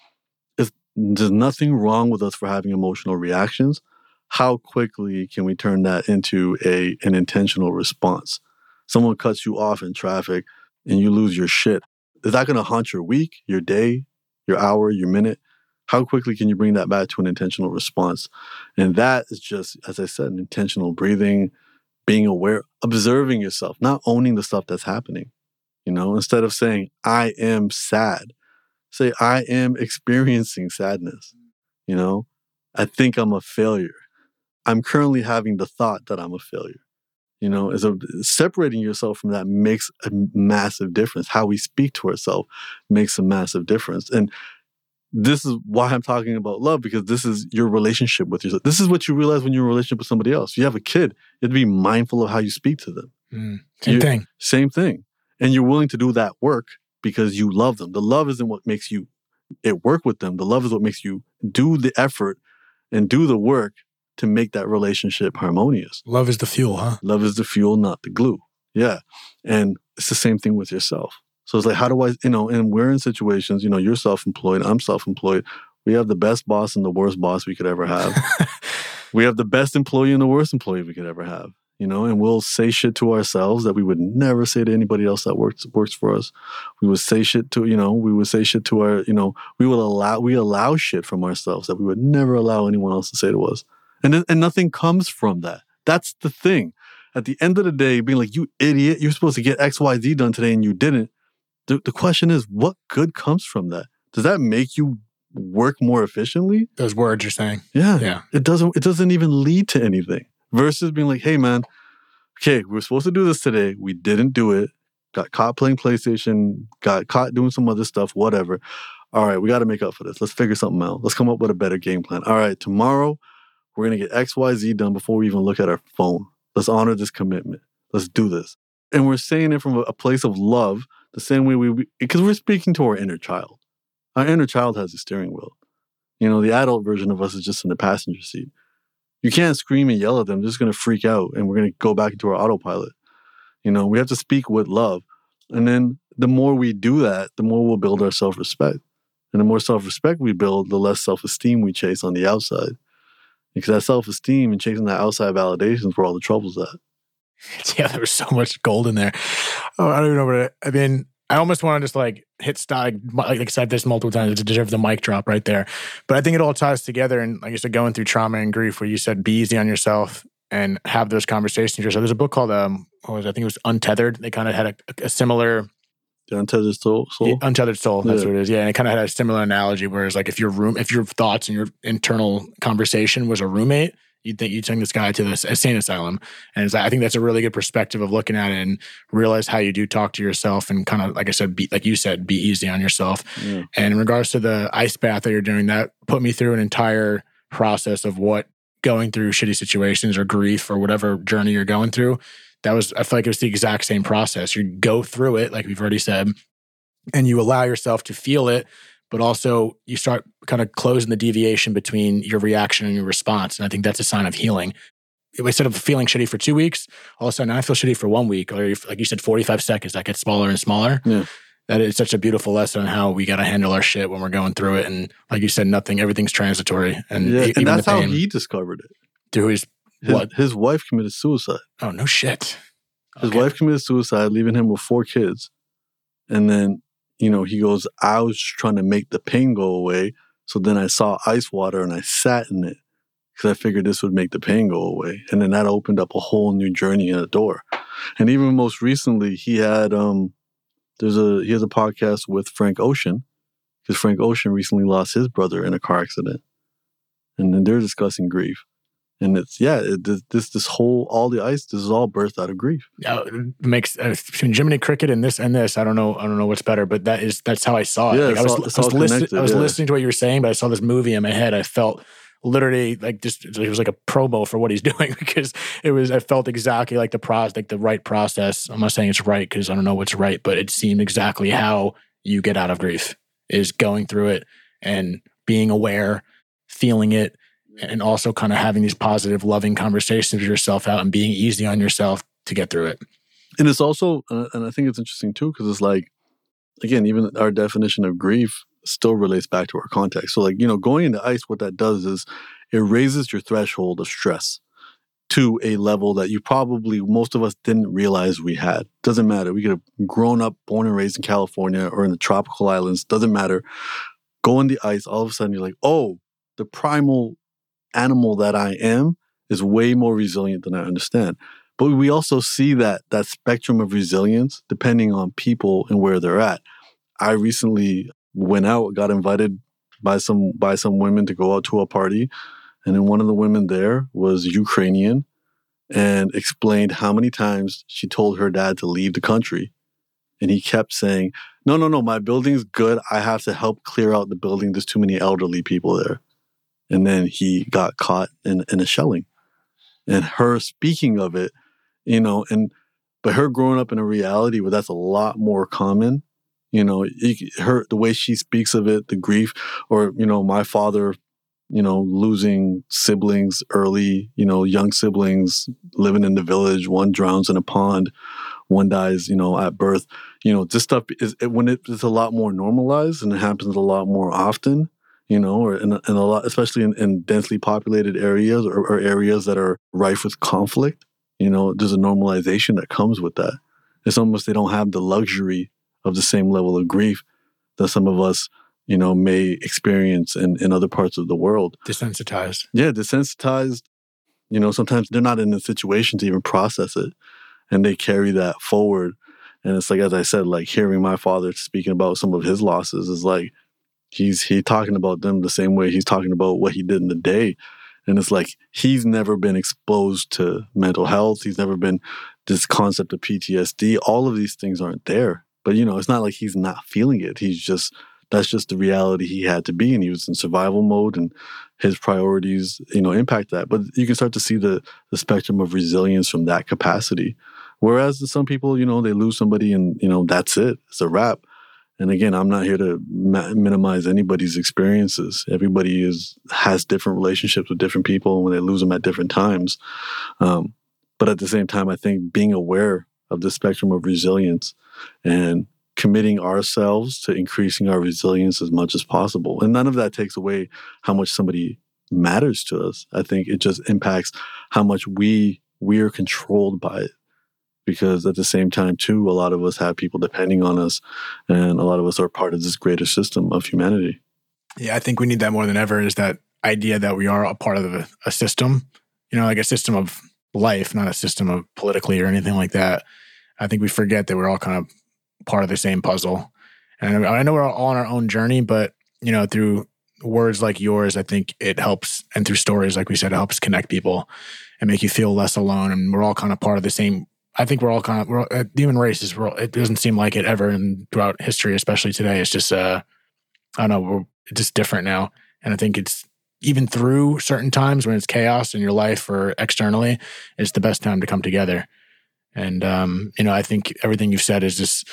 it's, there's nothing wrong with us for having emotional reactions. How quickly can we turn that into a an intentional response? Someone cuts you off in traffic and you lose your shit, is that going to haunt your week, your day, your hour, your minute? How quickly can you bring that back to an intentional response? And that is just, as I said, intentional breathing, being aware, observing yourself, not owning the stuff that's happening. You know, instead of saying, I am sad, say, I am experiencing sadness. You know, I think I'm a failure. I'm currently having the thought that I'm a failure. You know, as a separating yourself from that makes a massive difference. How we speak to ourselves makes a massive difference. And this is why I'm talking about love because this is your relationship with yourself. This is what you realize when you're in a relationship with somebody else. You have a kid, you have to be mindful of how you speak to them. Mm, same You- thing. Same thing. And you're willing to do that work because you love them. The love isn't what makes you it work with them. The love is what makes you do the effort and do the work to make that relationship harmonious. Love is the fuel, huh? Love is the fuel, not the glue. Yeah. And it's the same thing with yourself. So it's like, how do I, you know, and we're in situations, you know, you're self employed, I'm self employed. We have the best boss and the worst boss we could ever have. [laughs] we have the best employee and the worst employee we could ever have, you know, and we'll say shit to ourselves that we would never say to anybody else that works works for us. We would say shit to, you know, we would say shit to our, you know, we will allow we allow shit from ourselves that we would never allow anyone else to say to us. And and nothing comes from that. That's the thing. At the end of the day, being like, you idiot, you're supposed to get XYZ done today and you didn't. The, the question is, what good comes from that? Does that make you work more efficiently? Those words you're saying. Yeah. Yeah. It doesn't it doesn't even lead to anything. Versus being like, hey man, okay, we are supposed to do this today. We didn't do it. Got caught playing PlayStation, got caught doing some other stuff, whatever. All right, we got to make up for this. Let's figure something out. Let's come up with a better game plan. All right, tomorrow we're going to get XYZ done before we even look at our phone. Let's honor this commitment. Let's do this. And we're saying it from a, a place of love, the same way we, because we're speaking to our inner child. Our inner child has a steering wheel. You know, the adult version of us is just in the passenger seat. You can't scream and yell at them. They're just going to freak out and we're going to go back into our autopilot. You know, we have to speak with love. And then the more we do that, the more we'll build our self respect. And the more self respect we build, the less self esteem we chase on the outside. Because that self esteem and chasing that outside validation is where all the trouble's at. [laughs] Yeah, there was so much gold in there. Oh, I don't even know what. I mean, I almost want to just like hit stop. Like, like I said this multiple times, it deserves the mic drop right there. But I think it all ties together. And like you said, going through trauma and grief, where you said be easy on yourself and have those conversations. So there's a book called um, what was it? I think it was Untethered. They kind of had a, a similar The untethered soul. soul? untethered soul. That's Yeah. what it is. Yeah, and it kind of had a similar analogy. Whereas, like, if your room, if your thoughts and your internal conversation was a roommate, you'd think you'd send this guy to this insane asylum. And I think that's a really good perspective of looking at it and realize how you do talk to yourself and kind of, like I said, be like you said, be easy on yourself. Yeah. And in regards to the ice bath that you're doing, that put me through an entire process of what going through shitty situations or grief or whatever journey you're going through. That was, I feel like it was the exact same process. You go through it, like we've already said, and you allow yourself to feel it, but also you start kind of closing the deviation between your reaction and your response. And I think that's a sign of healing. Instead of feeling shitty for two weeks, all of a sudden I feel shitty for one week, or like you said, 45 seconds, that gets smaller and smaller. Yeah. That is such a beautiful lesson on how we got to handle our shit when we're going through it. And like you said, nothing, everything's transitory. And yeah. e- And that's how he discovered it. through his, His, What? his wife committed suicide. oh, no shit. His Okay. wife committed suicide, leaving him with four kids. And then, you know, he goes, I was trying to make the pain go away. So then I saw ice water and I sat in it because I figured this would make the pain go away. And then that opened up a whole new journey and a door. And even most recently, he had um there's a he has a podcast with Frank Ocean because Frank Ocean recently lost his brother in a car accident. And then they're discussing grief. And it's yeah, it, this- this this whole all the ice. This is all birthed out of grief. Yeah, it makes uh, between Jiminy Cricket and this and this. I don't know. I don't know what's better, but that is that's how I saw it. Yeah, Like, I was, all- I was, all listening, I was yeah. listening to what you were saying, but I saw this movie in my head. I felt literally like just it was like a promo for what he's [laughs] doing because it was. I felt exactly like the process, like the right process. I'm not saying it's right because I don't know what's right, but it seemed exactly how you get out of grief is going through it and being aware, feeling it, and also kind of having these positive, loving conversations with yourself out and being easy on yourself to get through it. and it's also uh, and i think it's interesting too because it's like again even our definition of grief still relates back to our context. So like you know going into ice what that does is it raises your threshold of stress to a level that you probably most of us didn't realize we had. Doesn't matter. We could have grown up born and raised in california or in the tropical islands. Doesn't matter. Go in the ice all of a sudden you're like oh the primal animal that i am is way more resilient than i understand but we also see that that spectrum of resilience depending on people and where they're at i recently went out got invited by some by some women to go out to a party And then one of the women there was Ukrainian and explained how many times she told her dad to leave the country. And he kept saying, No, no, no, my building's good. I have to help clear out the building. There's too many elderly people there. And then he got caught in, in a shelling. And her speaking of it, you know, and but her growing up in a reality where that's a lot more common, you know, her the way she speaks of it, the grief, or you know, my father you know, losing siblings early, you know, young siblings living in the village. One drowns in a pond, one dies, you know, at birth. You know, this stuff is when it is a lot more normalized and it happens a lot more often. You know, or in, in a lot, especially in, in densely populated areas or, or areas that are rife with conflict. You know, there's a normalization that comes with that. It's almost they don't have the luxury of the same level of grief that some of us you know, may experience in, in other parts of the world. Desensitized. Yeah, desensitized. You know, sometimes they're not in a situation to even process it. And they carry that forward. And it's like, as I said, like hearing my father speaking about some of his losses is like he's he talking about them the same way he's talking about what he did in the day. And it's like he's never been exposed to mental health. He's never been this concept of PTSD. All of these things aren't there. But you know, it's not like he's not feeling it. He's just that's just the reality he had to be and he was in survival mode and his priorities you know impact that but you can start to see the the spectrum of resilience from that capacity whereas some people you know they lose somebody and you know that's it it's a wrap and again i'm not here to ma- minimize anybody's experiences everybody is has different relationships with different people when they lose them at different times um, but at the same time i think being aware of the spectrum of resilience and committing ourselves to increasing our resilience as much as possible. And none of that takes away how much somebody matters to us. I think it just impacts how much we we are controlled by it. Because at the same time, too, a lot of us have people depending on us, and a lot of us are part of this greater system of humanity. Yeah, I think we need that more than ever. Is that idea that we are a part of a, a system, you know, like a system of life, not a system of politically or anything like that. I think we forget that we're all kind of part of the same puzzle. And I know we're all on our own journey, but you know, through words like yours, I think it helps, and through stories, like we said, it helps connect people and make you feel less alone. And we're all kind of part of the same. I think we're all kind of we're uh, the human race is. All, it doesn't seem like it ever, and throughout history, especially today, it's just uh, I don't know, we're just different now. And I think it's even through certain times when it's chaos in your life or externally, it's the best time to come together. And um, you know, I think everything you've said is just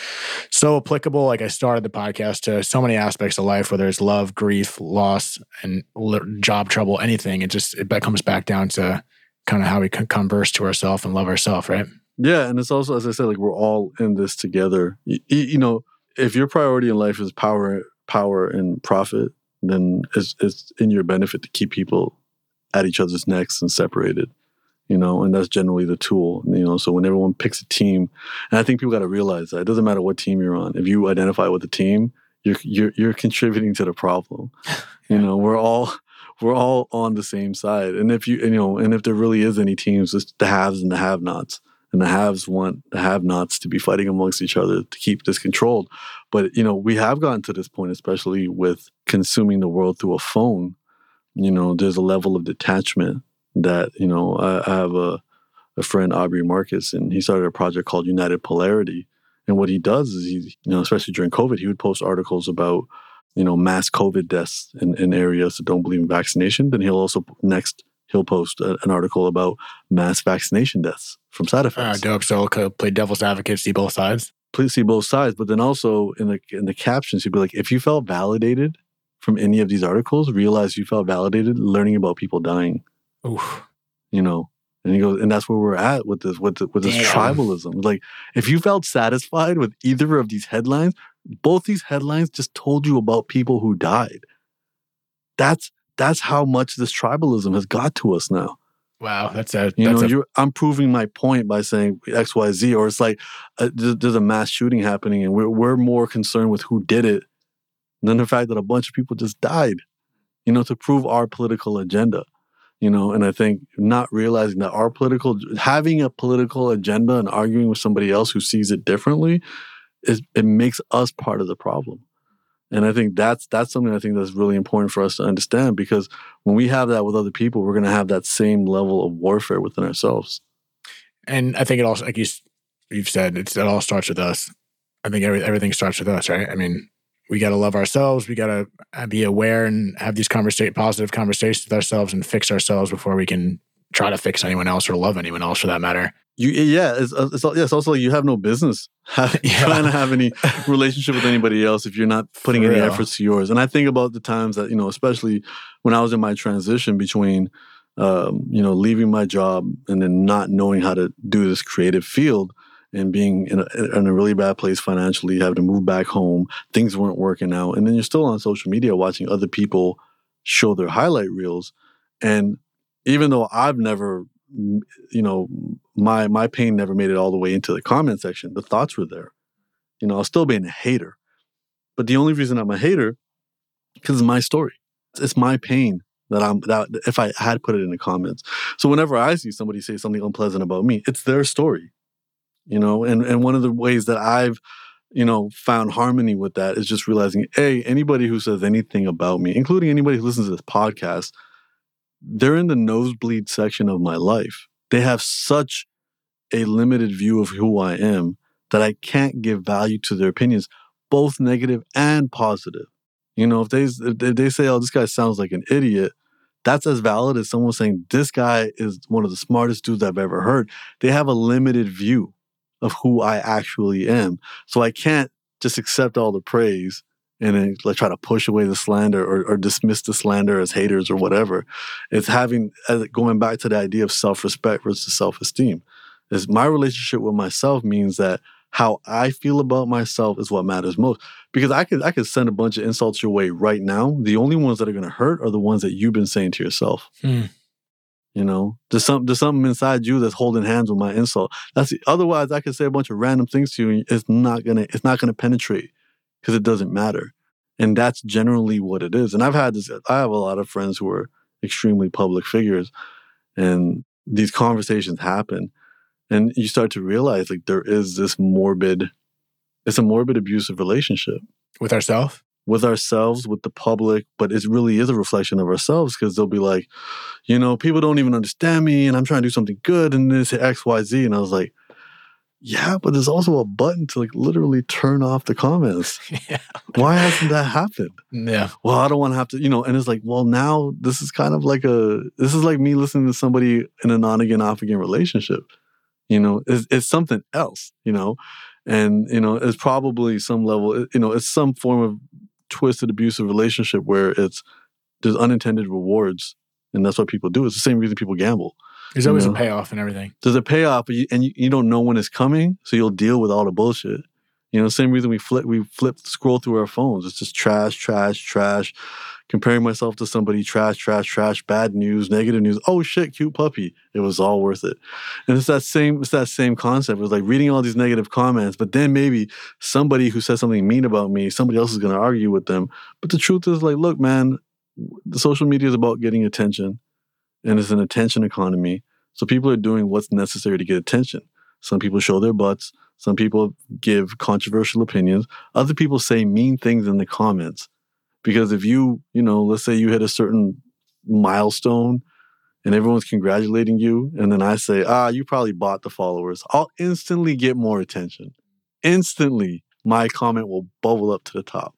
so applicable. Like I started the podcast to so many aspects of life, whether it's love, grief, loss, and job trouble, anything. It just it comes back down to kind of how we converse to ourselves and love ourselves, right? Yeah, and it's also as I said, like we're all in this together. You, you know, if your priority in life is power, power and profit, then it's it's in your benefit to keep people at each other's necks and separated you know, and that's generally the tool, you know. So when everyone picks a team, and I think people got to realize that it doesn't matter what team you're on. If you identify with the team, you're you're you're contributing to the problem. [laughs] You know, we're all we're all on the same side. And if you you know, and if there really is any teams, it's the haves and the have-nots. And the haves want the have-nots to be fighting amongst each other to keep this controlled. But you know, we have gotten to this point, especially with consuming the world through a phone. You know, there's a level of detachment that you know I, I have a a friend Aubrey Marcus, and he started a project called United Polarity. And what he does is he, you know, especially during COVID, he would post articles about, you know, mass COVID deaths in, in areas that don't believe in vaccination. Then he'll also next he'll post a, an article about mass vaccination deaths from side ah, effects. Uh, dope. So he'll play devil's advocate, see both sides. Please see both sides, but then also in the in the captions, he'd be like, if you felt validated from any of these articles, realize you felt validated learning about people dying. Oof. You know, and he goes, and that's where we're at with this, with the, with this Damn. tribalism. Like, if you felt satisfied with either of these headlines, both these headlines just told you about people who died. That's that's how much this tribalism has got to us now. Wow, that's a you that's know a, I'm proving my point by saying X Y Z, or it's like uh, there's a mass shooting happening, and we're we're more concerned with who did it than the fact that a bunch of people just died. You know, to prove our political agenda you know and i think not realizing that our political having a political agenda and arguing with somebody else who sees it differently is it makes us part of the problem And I think that's that's something I think that's really important for us to understand because when we have that with other people, we're going to have that same level of warfare within ourselves. And I think it also, like you, you've said, it all starts with us. I think every, everything starts with us, right? I mean, we got to love ourselves. We got to uh, be aware and have these conversa- positive conversations with ourselves and fix ourselves before we can try to fix anyone else or love anyone else for that matter. You yeah, it's, uh, it's, yeah, it's also like you have no business [laughs] have, yeah. trying to have any [laughs] relationship with anybody else if you're not putting any efforts to yours. And I think about the times that you know, especially when I was in my transition between um, you know leaving my job and then not knowing how to do this creative field and being in a, in a really bad place financially, having to move back home, things weren't working out, and then you're still on social media watching other people show their highlight reels, and even though I've never you know my my pain never made it all the way into the comment section. The thoughts were there. You know i was still being a hater. But the only reason i'm a hater because it's my story. It's my pain that i'm that if i had put it in the comments. So whenever i see somebody say something unpleasant about me it's their story you know? And and one of the ways that i've you know found harmony with that is just realizing hey anybody who says anything about me including anybody who listens to this podcast they're in the nosebleed section of my life. They have such a limited view of who I am that I can't give value to their opinions, both negative and positive. You know, if they if they say, "Oh, this guy sounds like an idiot," that's as valid as someone saying, "This guy is one of the smartest dudes I've ever heard." They have a limited view of who I actually am, so I can't just accept all the praise and then like try to push away the slander or, or dismiss the slander as haters or whatever. It's having going back to the idea of self respect versus self esteem. Is my relationship with myself means that how I feel about myself is what matters most. Because I could I could send a bunch of insults your way right now. The only ones that are going to hurt are the ones that you've been saying to yourself. Hmm. You know, there's some there's something inside you that's holding hands with my insult. That's otherwise I could say a bunch of random things to you and it's not gonna it's not gonna penetrate because it doesn't matter. And that's generally what it is. And I've had this, I have a lot of friends who are extremely public figures, and these conversations happen. And you start to realize like there is this morbid, it's a morbid abusive relationship with ourselves with ourselves, with the public, but it really is a reflection of ourselves because they'll be like, you know, people don't even understand me and I'm trying to do something good and this X, Y, Z. And I was like, yeah, but there's also a button to like literally turn off the comments. [laughs] yeah. Why hasn't that happened? Yeah. Well, I don't want to have to, you know, and it's like, well, now this is kind of like a, this is like me listening to somebody in a non again, off again relationship. You know, it's, it's something else, you know, and, you know, it's probably some level, you know, it's some form of twisted abusive relationship where it's, there's unintended rewards. And that's what people do. It's the same reason people gamble there's always know? a payoff and everything. There's a payoff, you, and you, you don't know when it's coming, so you'll deal with all the bullshit. You know, same reason we flip, we flip, scroll through our phones. It's just trash, trash, trash. Comparing myself to somebody, trash, trash, trash. Bad news, negative news. Oh shit, cute puppy. It was all worth it. And it's that same, it's that same concept. It was like reading all these negative comments, but then maybe somebody who says something mean about me, somebody else is going to argue with them. But the truth is, like, look, man, the social media is about getting attention and it's an attention economy. So people are doing what's necessary to get attention. Some people show their butts. Some people give controversial opinions. Other people say mean things in the comments. Because if you, you know, let's say you hit a certain milestone and everyone's congratulating you, and then I say, ah, you probably bought the followers, I'll instantly get more attention. Instantly, my comment will bubble up to the top.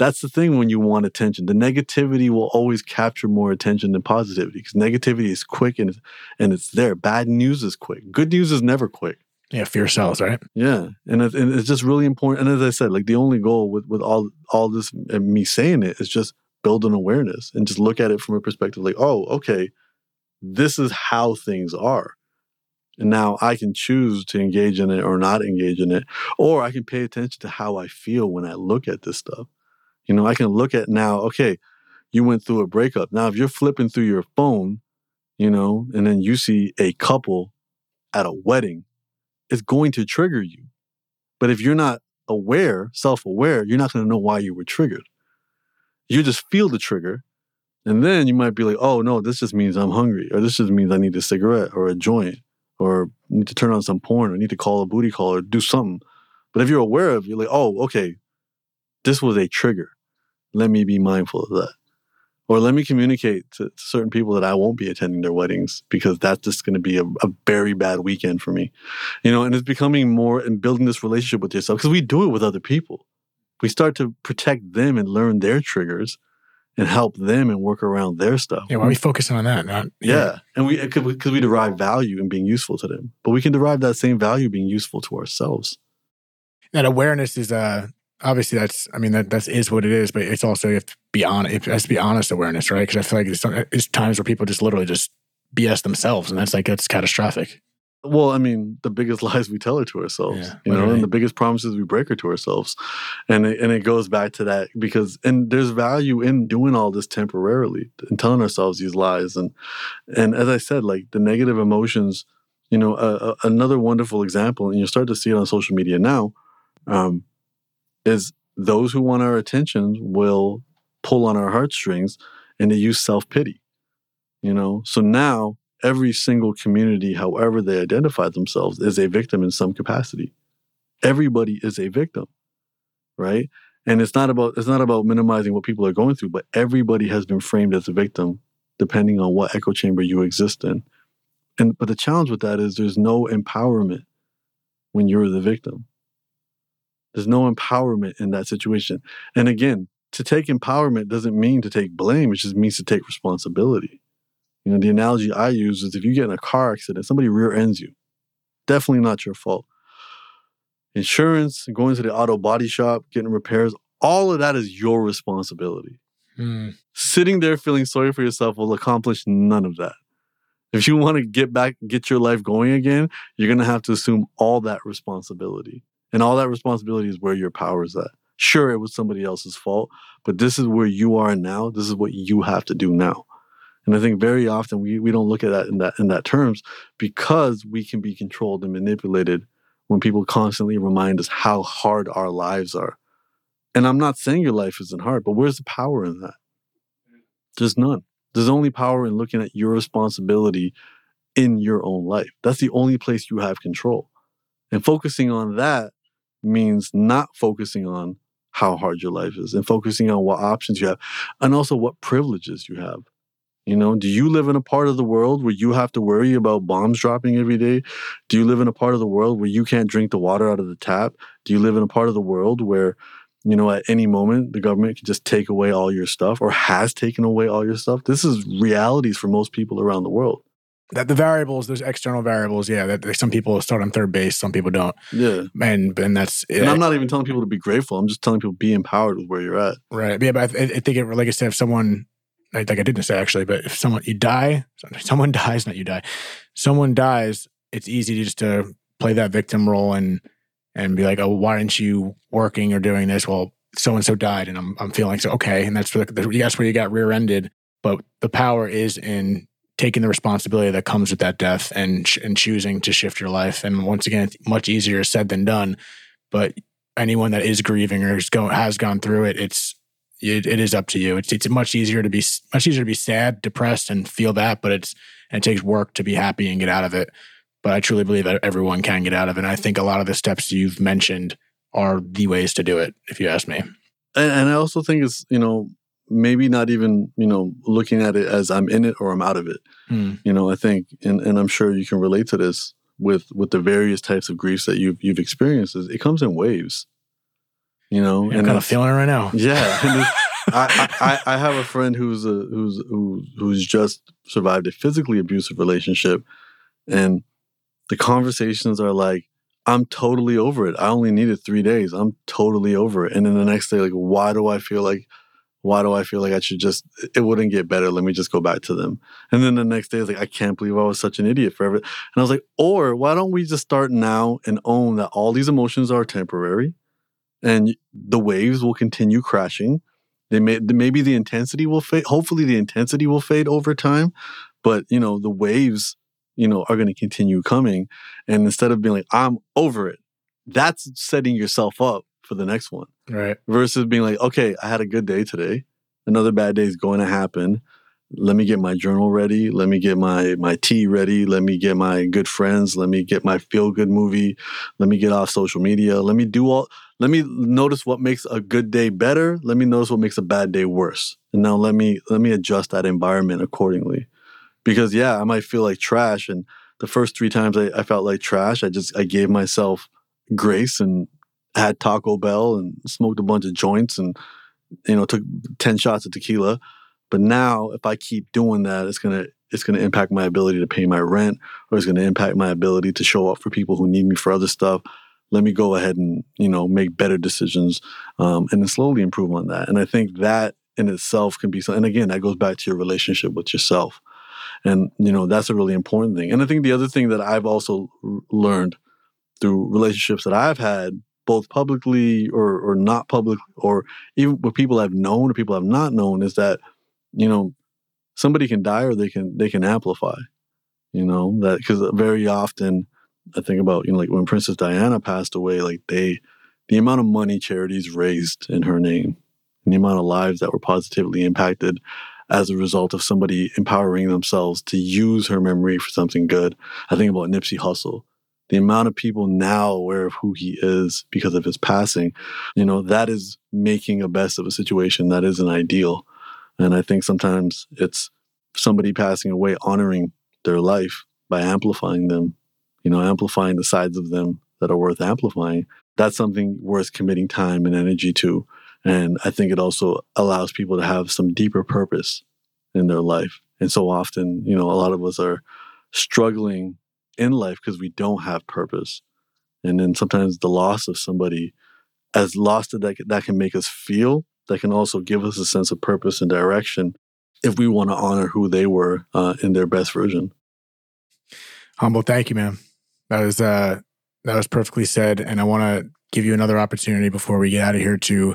That's the thing when you want attention. The negativity will always capture more attention than positivity because negativity is quick and it's, and it's there. Bad news is quick. Good news is never quick. Yeah, fear sells, right? Yeah, and, it, and it's just really important. And as I said, like the only goal with with all all this and me saying it is just build an awareness and just look at it from a perspective like, oh, okay, this is how things are. And now I can choose to engage in it or not engage in it, or I can pay attention to how I feel when I look at this stuff. You know, I can look at now, okay, you went through a breakup. Now, if you're flipping through your phone, you know, and then you see a couple at a wedding, it's going to trigger you. But if you're not aware, self aware, you're not going to know why you were triggered. You just feel the trigger. And then you might be like, oh, no, this just means I'm hungry, or this just means I need a cigarette or a joint, or need to turn on some porn, or need to call a booty call, or do something. But if you're aware of, it, you're like, oh, okay, this was a trigger. Let me be mindful of that. Or let me communicate to, to certain people that I won't be attending their weddings because that's just going to be a, a, very bad weekend for me. You know, and it's becoming more and building this relationship with yourself because we do it with other people. We start to protect them and learn their triggers and help them and work around their stuff. Yeah, why are we focusing on that? Not yeah, yeah. and we because we derive value in being useful to them, but we can derive that same value being useful to ourselves. That awareness is uh obviously that's I mean that that is what it is, but it's also you have to be honest. It has to be honest awareness, right? Because I feel like it's, it's times where people just literally just BS themselves, and that's like that's catastrophic. Well, I mean, the biggest [laughs] lies we tell her to ourselves, yeah, you know, and the biggest promises we break her to ourselves, and it, and it goes back to that because and there's value in doing all this temporarily and telling ourselves these lies, and and as I said, like the negative emotions, you know, uh, uh, another wonderful example, and you start to see it on social media now. Um, is those who want our attention will pull on our heartstrings and they use self pity. You know, so now every single community, however they identify themselves, is a victim in some capacity. Everybody is a victim, right? And it's not about it's not about minimizing what people are going through, but everybody has been framed as a victim, depending on what echo chamber you exist in. And but the challenge with that is there's no empowerment when you're the victim. There's no empowerment in that situation. And again, to take empowerment doesn't mean to take blame, it just means to take responsibility. You know, the analogy I use is if you get in a car accident, somebody rear ends you. Definitely not your fault. Insurance, going to the auto body shop, getting repairs, all of that is your responsibility. Mm. Sitting there feeling sorry for yourself will accomplish none of that. If you want to get back, get your life going again, you're going to have to assume all that responsibility. And all that responsibility is where your power is at. Sure, it was somebody else's fault, but this is where you are now. This is what you have to do now. And I think very often we, we don't look at that in that in that terms because we can be controlled and manipulated when people constantly remind us how hard our lives are. And I'm not saying your life isn't hard, but where's the power in that? There's none. There's only power in looking at your responsibility in your own life. That's the only place you have control. And focusing on that means not focusing on how hard your life is and focusing on what options you have and also what privileges you have. You know, do you live in a part of the world where you have to worry about bombs dropping every day? Do you live in a part of the world where you can't drink the water out of the tap? Do you live in a part of the world where, you know, at any moment the government can just take away all your stuff or has taken away all your stuff? This is realities for most people around the world that the variables, there's external variables, yeah. That some people start on third base, some people don't. Yeah, and and that's. And I'm not even telling people to be grateful. I'm just telling people be empowered with where you're at. Right. Yeah, but I, I think it, like I said, if someone like I didn't say actually, but if someone you die, [laughs] someone dies, not you die, someone dies, it's easy just to play that victim role and and be like, oh, why aren't you working or doing this? Well, so and so died, and I'm I'm feeling so okay, and that's where the, that's where you got rear ended. But the power is in taking the responsibility that comes with that death and and choosing to shift your life. And once again, it's much easier said than done. But anyone that is grieving or is go, has gone through it, it's it, it is up to you. It's it's much easier to be much easier to be sad, depressed, and feel that. But it's it takes work to be happy and get out of it. But I truly believe that everyone can get out of it. And I think a lot of the steps you've mentioned are the ways to do it. If you ask me. And, and I also think it's you know maybe not even you know looking at it as i'm in it or i'm out of it. Mm. you know i think and, and i'm sure you can relate to this with with the various types of griefs that you've you've experienced it comes in waves. You know yeah, and i'm kind of feeling it right now. Yeah [laughs] I, I, I have a friend who's a who's who, who's just survived a physically abusive relationship and the conversations are like i'm totally over it. I only needed three days. I'm totally over it. And then the next day like why do i feel like why do I feel like I should just, it wouldn't get better. Let me just go back to them. And then the next day, I was like, I can't believe I was such an idiot forever. And I was like, or why don't we just start now and own that all these emotions are temporary and the waves will continue crashing. They may, maybe the intensity will fade. Hopefully the intensity will fade over time, but you know, the waves, you know, are going to continue coming. And instead of being like, I'm over it, that's setting yourself up for the next one. Right. Versus being like, okay, I had a good day today. Another bad day is going to happen. Let me get my journal ready. Let me get my my tea ready. Let me get my good friends. Let me get my feel good movie. Let me get off social media. Let me do all let me notice what makes a good day better. Let me notice what makes a bad day worse. And now let me let me adjust that environment accordingly. Because yeah, I might feel like trash. And the first three times I, I felt like trash, I just I gave myself grace and had Taco Bell and smoked a bunch of joints and you know took 10 shots of tequila. But now if I keep doing that, it's gonna it's gonna impact my ability to pay my rent or it's gonna impact my ability to show up for people who need me for other stuff. Let me go ahead and you know make better decisions um, and then slowly improve on that. And i think that in itself can be something and again that goes back to your relationship with yourself. And you know that's a really important thing. And i think the other thing that i've also learned through relationships that i've had both publicly or or not public or even what people i've known or people i've not known is that you know somebody can die or they can they can amplify you know that because very often I think about, you know, like when Princess Diana passed away, like they, the amount of money charities raised in her name, and the amount of lives that were positively impacted as a result of somebody empowering themselves to use her memory for something good. I think about Nipsey Hussle. The amount of people now aware of who he is because of his passing, you know, that is making a best of a situation that isn't ideal. And I think sometimes it's somebody passing away honoring their life by amplifying them you know, amplifying the sides of them that are worth amplifying, that's something worth committing time and energy to. And I think it also allows people to have some deeper purpose in their life. And so often, you know, a lot of us are struggling in life because we don't have purpose. And then sometimes the loss of somebody, as lost as that, that can make us feel, that can also give us a sense of purpose and direction if we want to honor who they were uh, in their best version. Humble, thank you, man. That was uh, that was perfectly said, and I want to give you another opportunity before we get out of here to,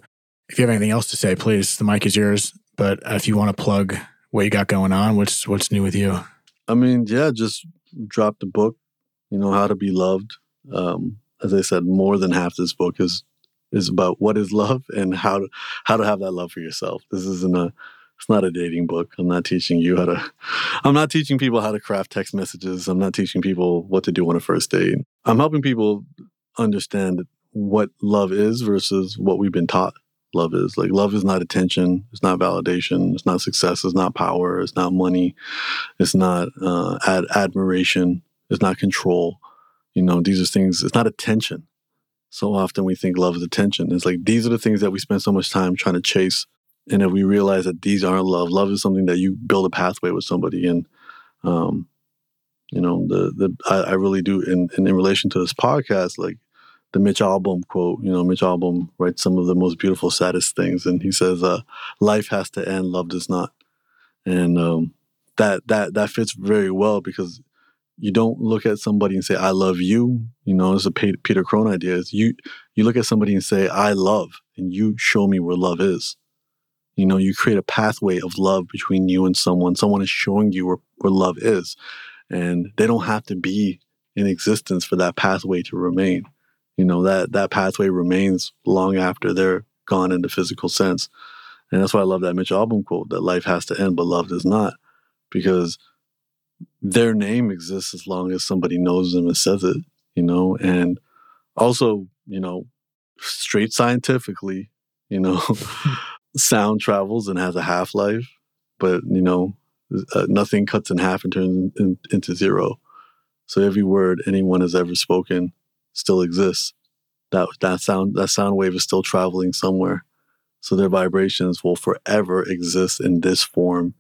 if you have anything else to say, please. The mic is yours. But if you want to plug what you got going on, what's what's new with you? I mean, yeah, just dropped the book. You know how to be loved. Um, as I said, more than half this book is is about what is love [laughs] and how to how to have that love for yourself. This isn't a it's not a dating book. I'm not teaching you how to, [laughs] I'm not teaching people how to craft text messages. I'm not teaching people what to do on a first date. I'm helping people understand what love is versus what we've been taught love is. Like, love is not attention, it's not validation, it's not success, it's not power, it's not money, it's not uh, ad- admiration, it's not control. You know, these are things, it's not attention. So often we think love is attention. It's like these are the things that we spend so much time trying to chase and if we realize that these aren't love, love is something that you build a pathway with somebody, and um, you know, the the I, I really do in, in, in relation to this podcast, like the Mitch Albom quote. You know, Mitch Albom writes some of the most beautiful, saddest things, and he says, uh, "Life has to end, love does not," and um, that that that fits very well because you don't look at somebody and say i love you you know it's a peter crone idea is you you look at somebody and say i love and you show me where love is you know, you create a pathway of love between you and someone. Someone is showing you where, where love is. And they don't have to be in existence for that pathway to remain. You know, that that pathway remains long after they're gone in the physical sense. And that's why I love that Mitch Albom quote that life has to end, but love does not. Because their name exists as long as somebody knows them and says it, you know, and also, you know, straight scientifically, you know, [laughs] sound travels and has a half life, but you know, uh, nothing cuts in half and turns in, into zero. So every word anyone has ever spoken still exists. That that sound that sound wave is still traveling somewhere. So their vibrations will forever exist in this form,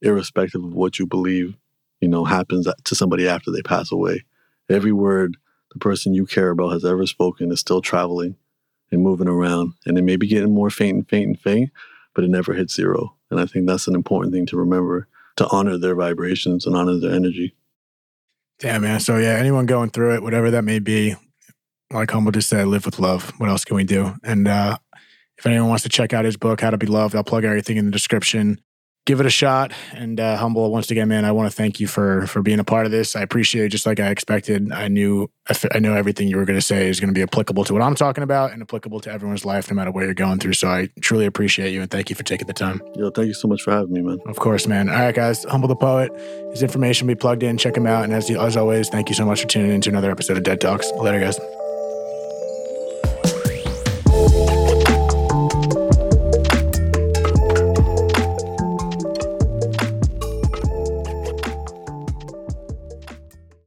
irrespective of what you believe, you know, happens to somebody after they pass away. Every word the person you care about has ever spoken is still traveling and moving around. And it may be getting more faint and faint and faint, but it never hits zero. And I think that's an important thing to remember to honor their vibrations and honor their energy. Damn, man. So, yeah, anyone going through it, whatever that may be, like Humble just said, live with love. What else can we do? And uh, if anyone wants to check out his book, How to Be Loved, I'll plug everything in the description give it a shot. And uh, humble once again, man. I want to thank you for for being a part of this. I appreciate it, just like I expected. I knew I know everything you were going to say is going to be applicable to what I'm talking about and applicable to everyone's life, no matter what you're going through. So I truly appreciate you and thank you for taking the time. Yo, thank you so much for having me, man. Of course, man. All right, guys. Humble the poet. His information will be plugged in. Check him out. And as as always, thank you so much for tuning in to another episode of Dead Talks. Later, guys.